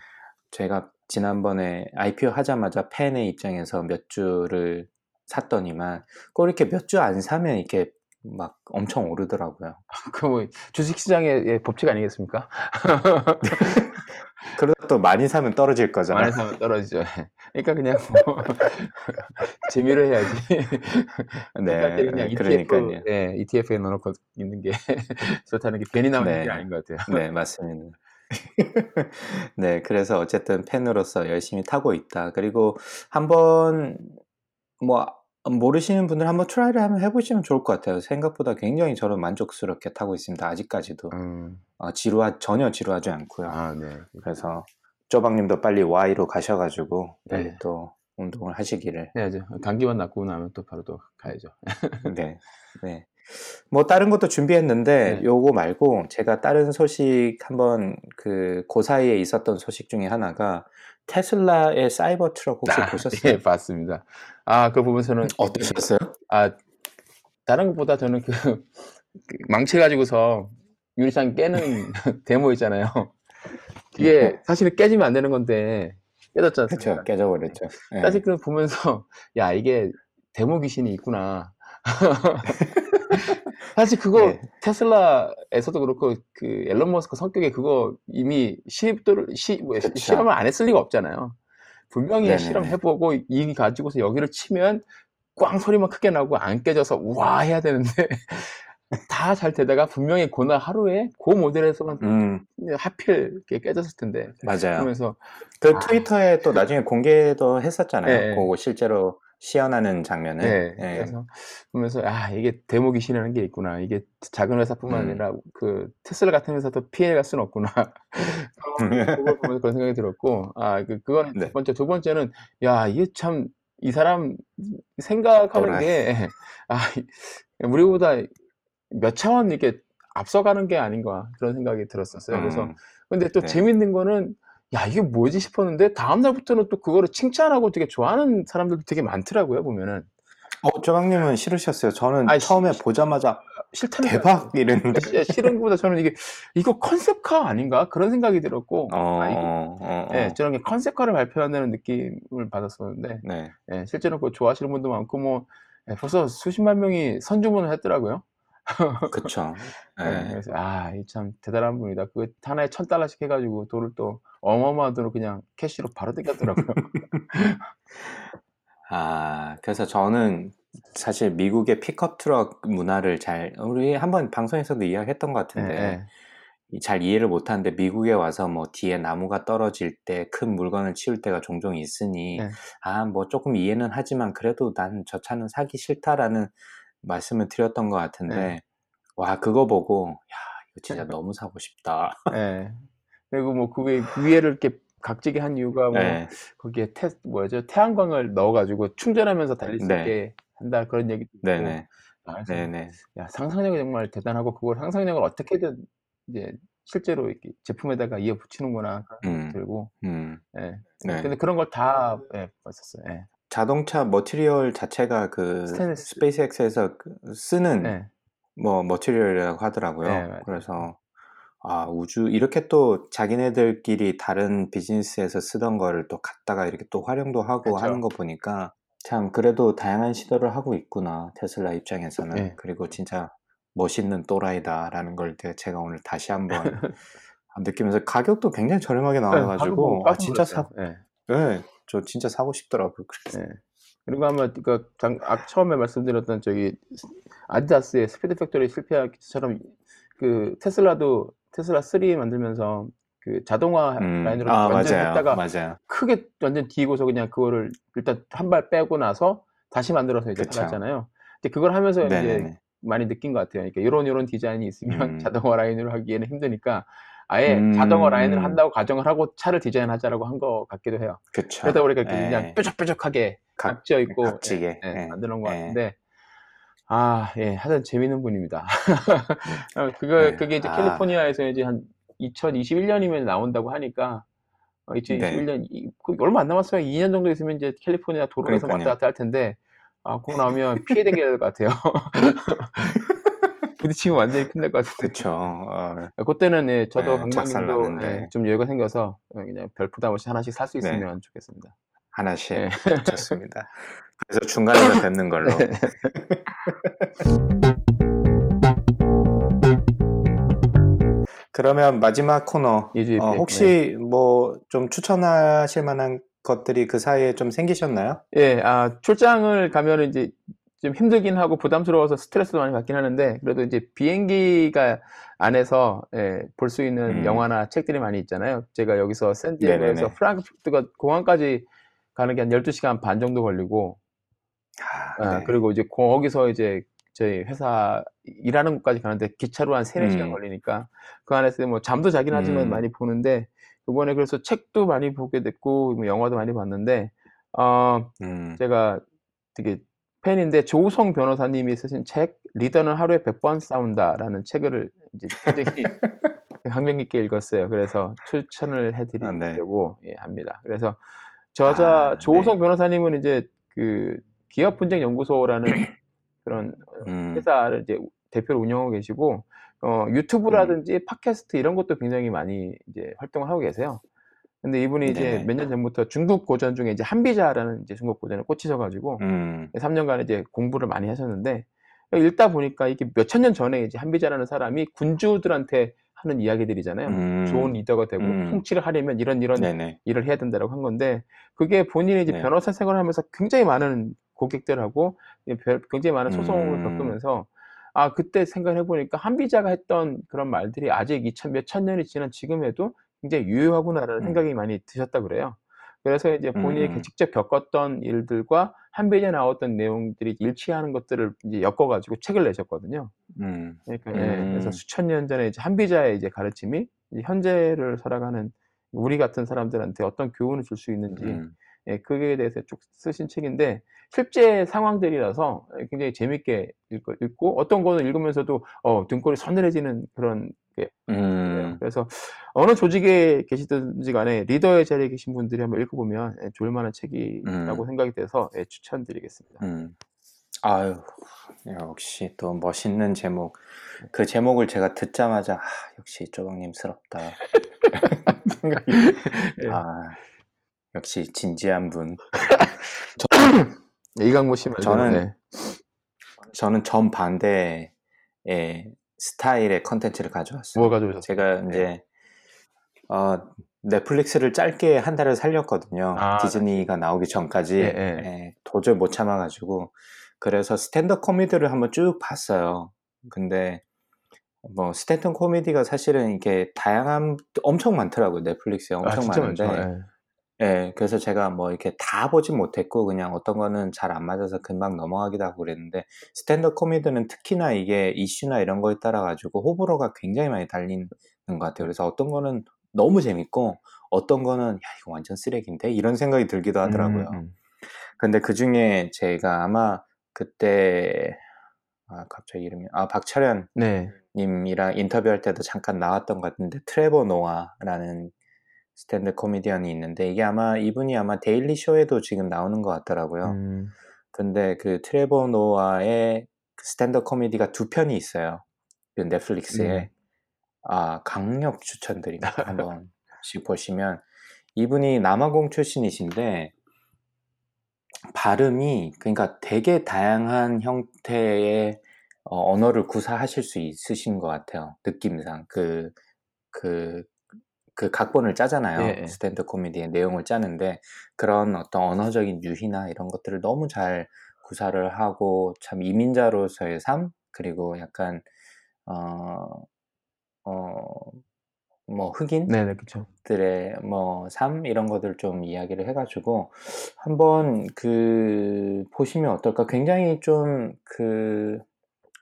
B: 제가 지난번에 IPO 하자마자 팬의 입장에서 몇 주를 샀더니만 꼭 이렇게 몇 주 안 사면 이렇게 막 엄청 오르더라고요.
C: 그뭐 주식시장의 예, 법칙 아니겠습니까?
B: 그러다 또 많이 사면 떨어질 거잖아요.
C: 많이 사면 떨어지죠. 그러니까 그냥 뭐 재미로 해야지. 할때 그냥
B: 네,
C: ETF,
B: 그러니까요.
C: 예, ETF에 넣어놓고 있는 게 좋다는 게 괜히 나오는
B: 네.
C: 게 아닌 것 같아요.
B: 네, 맞습니다. 네, 그래서 어쨌든 팬으로서 열심히 타고 있다. 그리고 한번 뭐 모르시는 분들 한번 try를 한번 해보시면 좋을 것 같아요. 생각보다 굉장히 저는 만족스럽게 타고 있습니다. 아직까지도
C: 음,
B: 어, 지루하 전혀 지루하지 않고요.
C: 아, 네.
B: 그래서 쪼박님도 빨리 Y로 가셔가지고 빨리
C: 네.
B: 또 운동을 하시기를.
C: 해야죠. 감기만 낫고 나면 또 바로 또 가야죠.
B: 네, 네. 뭐 다른 것도 준비했는데
C: 네.
B: 요거 말고 제가 다른 소식 한번 그 그 사이에 있었던 소식 중에 하나가 테슬라의 사이버 트럭 혹시
C: 아,
B: 보셨어요?
C: 예, 봤습니다. 아, 그거 보면 저는
B: 어떠셨어요?
C: 아, 다른 것보다 저는 그, 그 망쳐가지고서 유리창 깨는 데모 있잖아요. 그게 사실은 깨지면 안 되는 건데 깨졌지
B: 그렇죠? 깨져버렸죠. 네.
C: 사실 그걸 보면서 야 이게 데모 귀신이 있구나. 사실 그거
B: 네.
C: 테슬라에서도 그렇고 그 앨런 머스크 성격에 그거 이미 시도를 시 뭐. 실험을 안 했을 리가 없잖아요. 분명히
B: 네네네.
C: 실험해보고 이 가지고서 여기를 치면 꽝 소리만 크게 나고 안 깨져서 우와 해야 되는데 다 잘 되다가 분명히 그날 하루에 그 모델에서만
B: 음,
C: 하필 깨졌을 텐데
B: 맞아요.
C: 그러면서
B: 그
C: 아.
B: 트위터에 또 나중에 공개도 했었잖아요.
C: 네.
B: 그거 실제로 시연하는 장면을.
C: 네,
B: 네.
C: 그래서 보면서 아 이게 귀신이라는 게 있구나. 이게 작은 회사뿐만
B: 음.
C: 아니라 그 테슬라 같은 회사도 피해갈 수는 없구나. 그걸 보면서 그런 생각이 들었고 아 그, 그거는
B: 네.
C: 첫 번째, 두 번째는 야 이게 참 이 사람 생각하는. 게 아, 우리보다 몇 차원 이렇게 앞서가는 게 아닌가 그런 생각이 들었었어요. 그래서
B: 음,
C: 근데 또
B: 네.
C: 재밌는 거는 야 이게 뭐지 싶었는데 다음 날부터는 또 그거를 칭찬하고 되게 좋아하는 사람들도 되게 많더라고요 보면은
B: 어, 조박님은 싫으셨어요. 저는
C: 아니,
B: 처음에
C: 시-
B: 보자마자
C: 싫다는
B: 대박 이랬는데.
C: 시- 싫은 것보다 저는 이게 이거 컨셉카 아닌가 그런 생각이 들었고
B: 어,
C: 아,
B: 어, 어, 어.
C: 예, 저런 게 컨셉카를 발표한다는 느낌을 받았었는데
B: 네.
C: 예, 실제로 그거 좋아하시는 분도 많고 뭐 예, 벌써 수십만 명이 선주문을 했더라고요.
B: 그쵸.
C: 예,
B: 네.
C: 그래서 아, 이 참 대단한 분이다. 그 하나에 천 달러씩 해가지고 돈을 또 어마어마한 돈을 그냥 cash로 바로 땡겼더라고요.
B: 아, 그래서 저는 사실 미국의 픽업 트럭 문화를 잘, 우리 한번 방송에서도 이야기했던 것
C: 예,
B: 같은데,
C: 예.
B: 이- 잘 이해를 못하는데 미국에 와서 뭐 뒤에 나무가 떨어질 때 큰 물건을 치울 때가 종종 있으니,
C: 네.
B: 아, 뭐 조금 이해는 하지만 그래도 난 저 차는 사기 싫다라는 말씀을 드렸던 것 같은데,
C: 네.
B: 와, 그거 보고, 야, 이거 진짜 너무 사고 싶다.
C: 예. 그리고 뭐그 위에, 그 위에를 이렇게 각지게 한 이유가 뭐
B: 네.
C: 거기에 태, 뭐죠? 태양광을 넣어가지고 충전하면서 달릴 수
B: 네.
C: 있게 한다 그런 얘기도 있고.
B: 네네.
C: 아,
B: 네네.
C: 야, 상상력이 정말 대단하고 그걸 상상력을 어떻게든 이제 실제로 이렇게 제품에다가 이어 붙이는구나
B: 음.
C: 들고.
B: 음.
C: 예.
B: 네.
C: 근데 그런 걸 다 예, 봤었어요. 예.
B: 자동차 머티리얼 자체가 그
C: 스테인리스.
B: 스페이스X에서 그 쓰는
C: 예.
B: 뭐 material이라고 하더라고요.
C: 네.
B: 그래서 아 우주 이렇게 또 자기네들끼리 다른 비즈니스에서 쓰던 거를 또 갖다가 이렇게 또 활용도 하고
C: 그쵸.
B: 하는 거 보니까 참 그래도 다양한 시도를 하고 있구나 테슬라 입장에서는
C: 네.
B: 그리고 진짜 멋있는 또라이다라는 걸 제가- 오늘 다시 한번 느끼면서 가격도 굉장히 저렴하게
C: 네,
B: 나와가지고 아 진짜 사.
C: 예.
B: 네, 저 진짜 사고 싶더라고요. 그래서
C: 예. 그리고 아마 그 장, 아, 처음에 말씀드렸던 저기 아디다스의 스피드 팩토리 실패처럼 그 테슬라도 테슬라 3 만들면서 그 자동화
B: 음,
C: 라인으로
B: 아,
C: 완전
B: 맞아요.
C: 했다가
B: 맞아요.
C: 크게 완전 데고서 그냥 그거를 일단 한 발 빼고 나서 다시 만들어서 이제
B: 그쵸.
C: 팔았잖아요. 근데 그걸 하면서 이제
B: 네네네.
C: 많이 느낀 것 같아요. 그러니까 이런 이런 디자인이 있으면
B: 음.
C: 자동화 라인으로 하기에는 힘드니까 아예
B: 음,
C: 자동화 라인을
B: 음.
C: 한다고 가정을 하고 차를 디자인하자라고 한 것 같기도 해요.
B: 그쵸.
C: 그러다 보니까
B: 예.
C: 그냥 뾰족뾰족하게
B: 각-
C: 각져 있고
B: 각지게.
C: 예, 예,
B: 예.
C: 만드는 것
B: 예.
C: 같은데 아, 예, 하여튼 재밌는 분입니다. 어, 그거
B: 네.
C: 그게 이제
B: 아.
C: 캘리포니아에서 이제 한 2021년이면 나온다고 하니까 어, 2021년 이- 그 얼마 안 남았어요. 2년 정도 있으면 이제 캘리포니아 도로에서
B: 그러니까요.
C: 왔다 갔다 할 텐데 아, 그거 나오면 피해 다겨야 될것 같아요. 부딪히면 완전히 큰일 날 것 같은데.
B: 그쵸. 어,
C: 그때는 예, 저도
B: 네, 났는데.
C: 예, 좀 여유가 생겨서 어, 그냥 별 부담 없이 하나씩 살수
B: 네.
C: 있으면 좋겠습니다.
B: 하나씩
C: 네.
B: 좋습니다. 그래서 중간에서 뵙는 걸로. 그러면 마지막 코너. 어,
C: 백,
B: 혹시 뭐 좀 추천하실 만한 것들이 그 사이에 좀 생기셨나요?
C: 예, 아, 출장을 가면 이제 좀 힘들긴 하고 부담스러워서 스트레스도 많이 받긴 하는데, 그래도 이제 비행기가 안에서 예, 볼 수 있는
B: 음.
C: 영화나 책들이 많이 있잖아요. 제가 여기서 샌디에고에서. 프랑크푸르트가 공항까지 가는 게 한 12시간 반 정도 걸리고,
B: 아,
C: 아,
B: 네.
C: 그리고 이제 거기서 이제 저희 회사 일하는 곳까지 가는데 기차로 한 3, 4시간
B: 음.
C: 걸리니까 그 안에서 뭐 잠도 자긴 하지만
B: 음.
C: 많이 보는데, 이번에 그래서 책도 많이 보게 됐고, 뭐 영화도 많이 봤는데, 어,
B: 음,
C: 제가 되게 팬인데 조우성 변호사님이 쓰신 책 리더는 하루에 100번 싸운다라는 책을 이제 굉장히 감명 깊게 읽었어요. 그래서 추천을 해드리려고 예, 합니다. 그래서 저자
B: 아,
C: 조우성
B: 네.
C: 변호사님은 이제 그 기업 분쟁 연구소라는 그런
B: 음,
C: 회사를 이제 대표로 운영하고 계시고 어, 유튜브라든지 팟캐스트 이런 것도 굉장히 많이 이제 활동을 하고 계세요. 근데 이분이 이제. 몇 년 전부터 중국 고전 중에 이제 한비자라는 이제 중국 고전에 꽂히셔 가지고
B: 음,
C: 3년간 이제 공부를 많이 하셨는데 읽다 보니까 이게 몇천 년 전에 이제 한비자라는 사람이 군주들한테 하는 이야기들이잖아요.
B: 음.
C: 좋은 리더가 되고
B: 음.
C: 통치를 하려면 이런 이런
B: 네네.
C: 일을 해야 된다라고 한 건데 그게 본인이 이제
B: 네.
C: 변호사 생활을 하면서 굉장히 많은 고객들하고 별- 굉장히 많은 소송을
B: 음.
C: 겪으면서 아 그때 생각해 보니까 한비자가 했던 그런 말들이 아직 2000 몇천 년이 지난 지금에도 굉장히 유효하구나라는
B: 음.
C: 생각이 많이 드셨다 그래요. 그래서 이제 본인이
B: 음, 음.
C: 직접 겪었던 일들과 한비자에 나왔던 내용들이 일치하는 것들을 이제 엮어가지고 책을 내셨거든요.
B: 음,
C: 그러니까 예,
B: 음.
C: 그래서 수천 년 전에 이제 한비자의 이제 가르침이 이제 현재를 살아가는 우리 같은 사람들한테 어떤 교훈을 줄 수 있는지
B: 음,
C: 예, 그에 대해서 쭉 쓰신 책인데 실제 상황들이라서 굉장히 재밌게 읽고, 어떤 거는 읽으면서도 어, 등골이 서늘해지는 그런 게
B: 음,
C: 그래서 어느 조직에 계시든지 간에 리더의 자리에 계신 분들이 한번 읽어보면 예, 좋을 만한 책이라고
B: 음.
C: 생각이 돼서 예, 추천드리겠습니다.
B: 음. 아유, 역시 또 멋있는 제목. 그 제목을 제가 듣자마자, 아, 역시 쪼박님스럽다. 생각이,
C: 예.
B: 아, 역시 진지한 분.
C: 예, 이강모 씨 말대로
B: 저는
C: 예.
B: 저는 전 반대의 스타일의 컨텐츠를 가져왔어요.
C: 뭐 가져오셨어요?
B: 제가 이제, 어, 넷플릭스를 짧게 한 달을 살렸거든요.
C: 아,
B: 디즈니가 나오기 전까지.
C: 예, 예.
B: 예, 도저히 못 참아가지고. 그래서 스탠드 코미디를 한번 쭉 봤어요. 근데, 뭐, 스탠드 코미디가 사실은 이게 다양한, 엄청 많더라고요. 넷플릭스에
C: 아,
B: 엄청
C: 진짜
B: 많은데.
C: 많죠. 예.
B: 예, 그래서 제가 뭐 이렇게 다 보진 못했고, 그냥 어떤 거는 잘 안 맞아서 금방 넘어가기도 하고 그랬는데, 스탠드 코미디는 특히나 이게 이슈나 이런 거에 따라 가지고 호불호가 굉장히 많이 갈리는 것 같아요. 그래서 어떤 거는 너무 재밌고, 어떤 거는, 야, 이거 완전 쓰레기인데? 이런 생각이 들기도 하더라고요.
C: 음, 음.
B: 근데 그 중에 제가 아마 그때, 아, 갑자기 이름이, 아, 박철현
C: 네.
B: 님이랑 인터뷰할 때도 잠깐 나왔던 것 같은데 트레버 노아라는 스탠드 코미디언이 있는데 이게 아마 이분이 아마 데일리 쇼에도 지금 나오는 것 같더라고요.
C: 음,
B: 근데 그 트레버 노아의 그 스탠드 코미디가 두 편이 있어요. 그 넷플릭스에
C: 네.
B: 아 강력 추천드립니다. 한번씩 보시면 이분이 남아공 출신이신데 발음이 그러니까 되게 다양한 형태의 어, 언어를 구사하실 수 있으신 것 같아요. 느낌상 그, 그, 그 각본을 짜잖아요.
C: 예, 예.
B: 스탠드 코미디의 내용을 짜는데 그런 어떤 언어적인 유희나 이런 것들을 너무 잘 구사를 하고 참 이민자로서의 삶 그리고 약간 어 어 뭐 흑인
C: 네네 그쵸.
B: 들의 뭐 삶 이런 것들 좀 이야기를 해가지고 한번 그 보시면 어떨까? 굉장히 좀그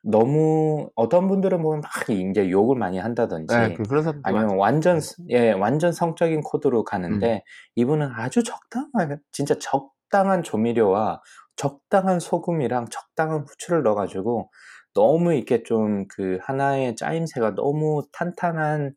B: 너무 어떤 분들은 보면 막 이제 욕을 많이 한다든지
C: 네, 그,
B: 아니면. 완전
C: 네.
B: 예 완전 성적인 코드로
C: 음.
B: 가는데 이분은 아주 적당한 진짜 적당한 조미료와 적당한 소금이랑 적당한 후추를 넣어가지고 너무 이렇게 좀 그 하나의 짜임새가 너무 탄탄한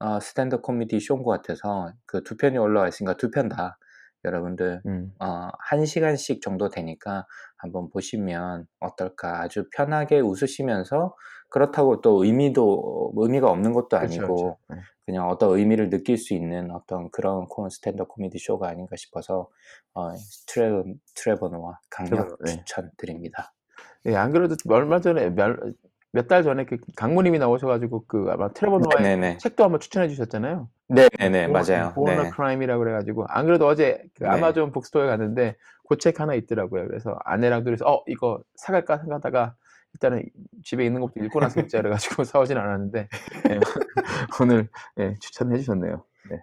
B: 어, 스탠드 코미디 쇼인 것 같아서 그 두 편이 올라와 있으니까 두 편 다 여러분들
C: 음.
B: 어, 한 시간씩 정도 되니까 한번 보시면 어떨까 아주 편하게 웃으시면서 그렇다고 또 의미도 의미가 없는 것도 아니고
C: 그쵸. 네.
B: 그냥 어떤 의미를 느낄 수 있는 어떤 그런 코- 스탠드 코미디 쇼가 아닌가 싶어서 어, 트레, 트레버 노아 강력
C: 네.
B: 추천드립니다.
C: 예, 안 그래도 얼마 전에 몇달 전에 그 강모님이 나오셔가지고 그 아마 트레버 노아의
B: 네네네.
C: 책도 한번 추천해 주셨잖아요.
B: 네네네 맞아요.
C: Born a
B: 네.
C: Crime이라고 그래가지고 안 그래도 어제 그
B: 네.
C: 아마존 북스토어에 갔는데 그 책 하나 있더라고요. 그래서 아내랑 둘이서 어 이거 사갈까 생각하다가 일단은 집에 있는 것부터 읽고 나서 읽자 그래가지고 사오진 않았는데 예, 오늘 예, 추천해 주셨네요. 네.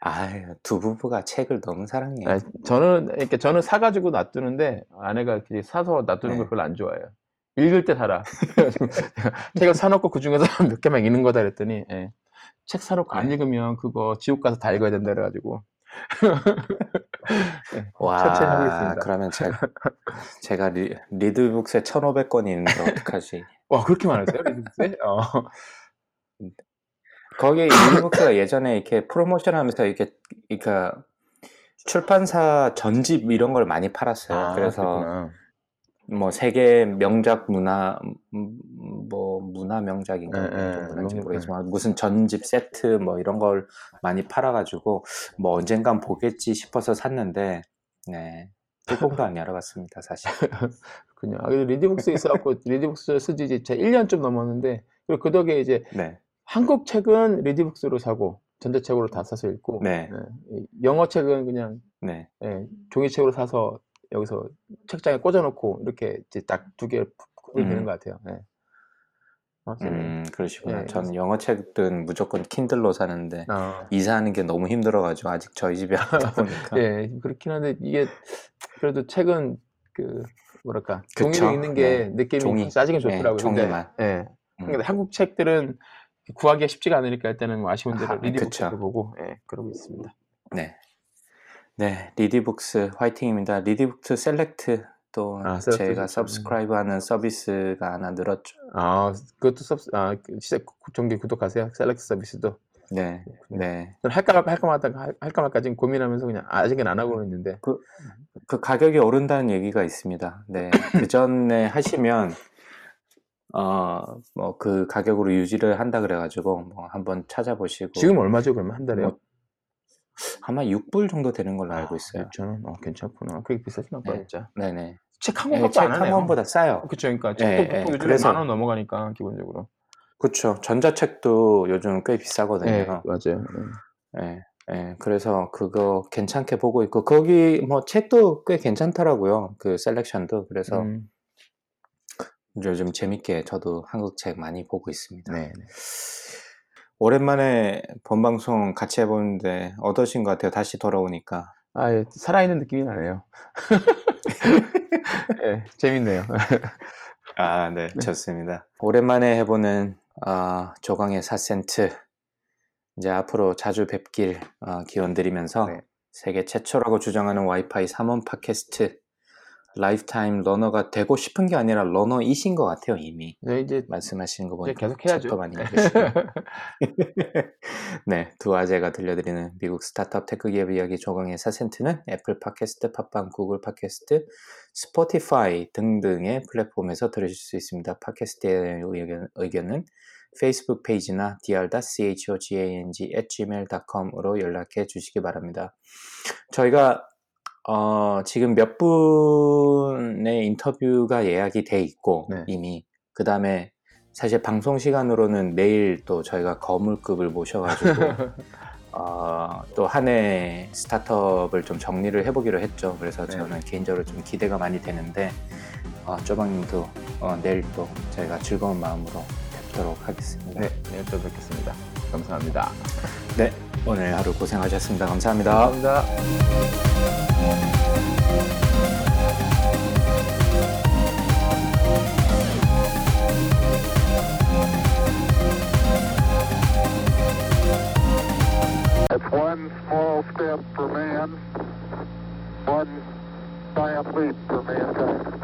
B: 아유 두 부부가 책을 너무 사랑해요.
C: 아, 저는 이렇게 저는 사가지고 놔두는데 아내가 이렇게 사서 놔두는
B: 네.
C: 걸 별로 안 좋아해요. 읽을 때 내가 책을 사놓고 그 중에서 몇 개만 읽는 거다 그랬더니 예. 책 사놓고 안
B: 네.
C: 읽으면 그거 지옥 가서 다 읽어야 된다 그래가지고 예, 천천히
B: 와
C: 하겠습니다.
B: 그러면 제가 제가 리, 리디북스에 1,500권이 있는데 어떡하지?
C: 와 그렇게 많으세요 리디북스에? 어.
B: 거기 리디북스가 예전에 이렇게 프로모션 하면서 이렇게 그러니까 출판사 전집 이런 걸 많이 팔았어요.
C: 아,
B: 그래서
C: 그렇구나.
B: 뭐 세계 명작 문화 음, 뭐 문화 명작인가?
C: 예,
B: 뭐
C: 예,
B: 어떤 문화인지 모르겠지만 무슨 전집 세트 뭐 이런 걸 많이 팔아가지고 뭐 언젠간 보겠지 싶어서 샀는데 네. 뚜껑도 안 열어봤습니다 사실.
C: 그냥 아, 리드북스에 있어갖고 리드북스 쓰지 이제 제 1년 좀 넘었는데 그리고 그 덕에 이제
B: 네,
C: 한국 책은 리드북스로 사고 전자책으로 다 사서 읽고
B: 네,
C: 예, 이 영어 책은 그냥
B: 네.
C: 예, 종이책으로 사서 여기서 책장에 꽂아놓고 이렇게 이제 딱 두개 구분이 되는
B: 음.
C: 것 같아요. 예. 확실히.
B: 음 그러시구나.
C: 예,
B: 전 영어 책은 무조건 킨들로 사는데
C: 아,
B: 이사하는 게 너무 힘들어가지고 아직 저희 집에 안 보니까.
C: 예, 그렇긴 한데 이게 그래도 책은 그 뭐랄까. 종이로 읽는 게
B: 네.
C: 느낌이
B: 종이. 네,
C: 좋더라고요. 근데,
B: 종이만.
C: 예.
B: 음.
C: 근데 한국 책들은 구하기가 쉽지가 않으니까 일단은 뭐 아쉬운 대로
B: 아,
C: 리디북스를
B: 그쵸.
C: 보고 예, 그러고 있습니다.
B: 네. 네, 리디북스 화이팅입니다. 리디북스 셀렉트 또
C: 아, 셀렉트
B: 제가
C: 좋죠.
B: subscribe 하는 서비스가 하나 늘었죠.
C: 아, 그것도 sub, 아, 그 시작 정기 구독하세요. 셀렉트 서비스도.
B: 네, 네.
C: 할까 말까 할까 말까 할- 할까 말까 지금 고민하면서 그냥 아직은 안 하고 있는데.
B: 그 가격이 오른다는 얘기가 있습니다. 네, 그 전에 하시면 어, 뭐 그 가격으로 유지를 한다 그래가지고 뭐 한번 찾아보시고
C: 지금 얼마죠? 그러면 한 달에요?
B: 뭐 아마 6불 정도 되는 걸로 알고 있어요.
C: 6천 원. 어, 괜찮구나. 그게 비싸진 않다
B: 네.
C: 진짜.
B: 네네.
C: 책한
B: 네,
C: 권밖에 안
B: 책한
C: 하네요.
B: 권보다 싸요.
C: 그쵸, 그러니까
B: 예,
C: 책도
B: 예,
C: 보통 요즘에
B: 그래서-
C: 만원 넘어가니까 기본적으로.
B: 그렇죠. 전자책도 요즘 꽤 비싸거든요.
C: 네, 맞아요.
B: 예, 예, 그래서 그거 괜찮게 보고 있고, 거기 뭐 책도 꽤 괜찮더라고요. 그 셀렉션도. 그래서
C: 음,
B: 요즘 재밌게 저도 한국 책 많이 보고 있습니다.
C: 네, 네.
B: 오랜만에 본방송 같이 해보는데 어떠신 것 같아요? 다시 돌아오니까.
C: 아, 예, 살아있는 느낌이 나네요. 예, 재밌네요.
B: 아, 네, 좋습니다. 오랜만에 해보는 아, 조강의 4센트. 이제 앞으로 자주 뵙길 아, 기원 드리면서
C: 네.
B: 세계 최초라고 주장하는 와이파이 3원 팟캐스트 lifetime learner가 되고 싶은 게 아니라 learner이신 것 같아요, 이미.
C: 네, 이제
B: 말씀하시는 거 보니까
C: 계속 해야죠.
B: 읽으시고. 네, 두 아재가 들려드리는 미국 스타트업 tech 기업 이야기 조강의 4센트는 애플 팟캐스트, 팟빵, 구글 팟캐스트, 스포티파이 등등의 플랫폼에서 들으실 수 있습니다. 팟캐스트의 의견, 의견은 페이스북 페이지나 dr.chogang@gmail.com으로 연락해 주시기 바랍니다. 저희가 어, 지금 몇 분의 인터뷰가 예약이 돼 있고
C: 네.
B: 이미 그 다음에 사실 방송 시간으로는 내일 또 저희가 거물급을 모셔가지고 어, 또 한 해 스타트업을 좀 정리를 해보기로 했죠. 그래서
C: 네.
B: 저는 개인적으로 좀 기대가 많이 되는데 어, 쪼방님도 어, 내일 또 저희가 즐거운 마음으로 뵙도록 하겠습니다.
C: 네, 내일 또 뵙겠습니다. 감사합니다.
B: 네, 오늘 하루 고생하셨습니다. 감사합니다.
C: 감사합니다. one small step for man, one giant leap for mankind.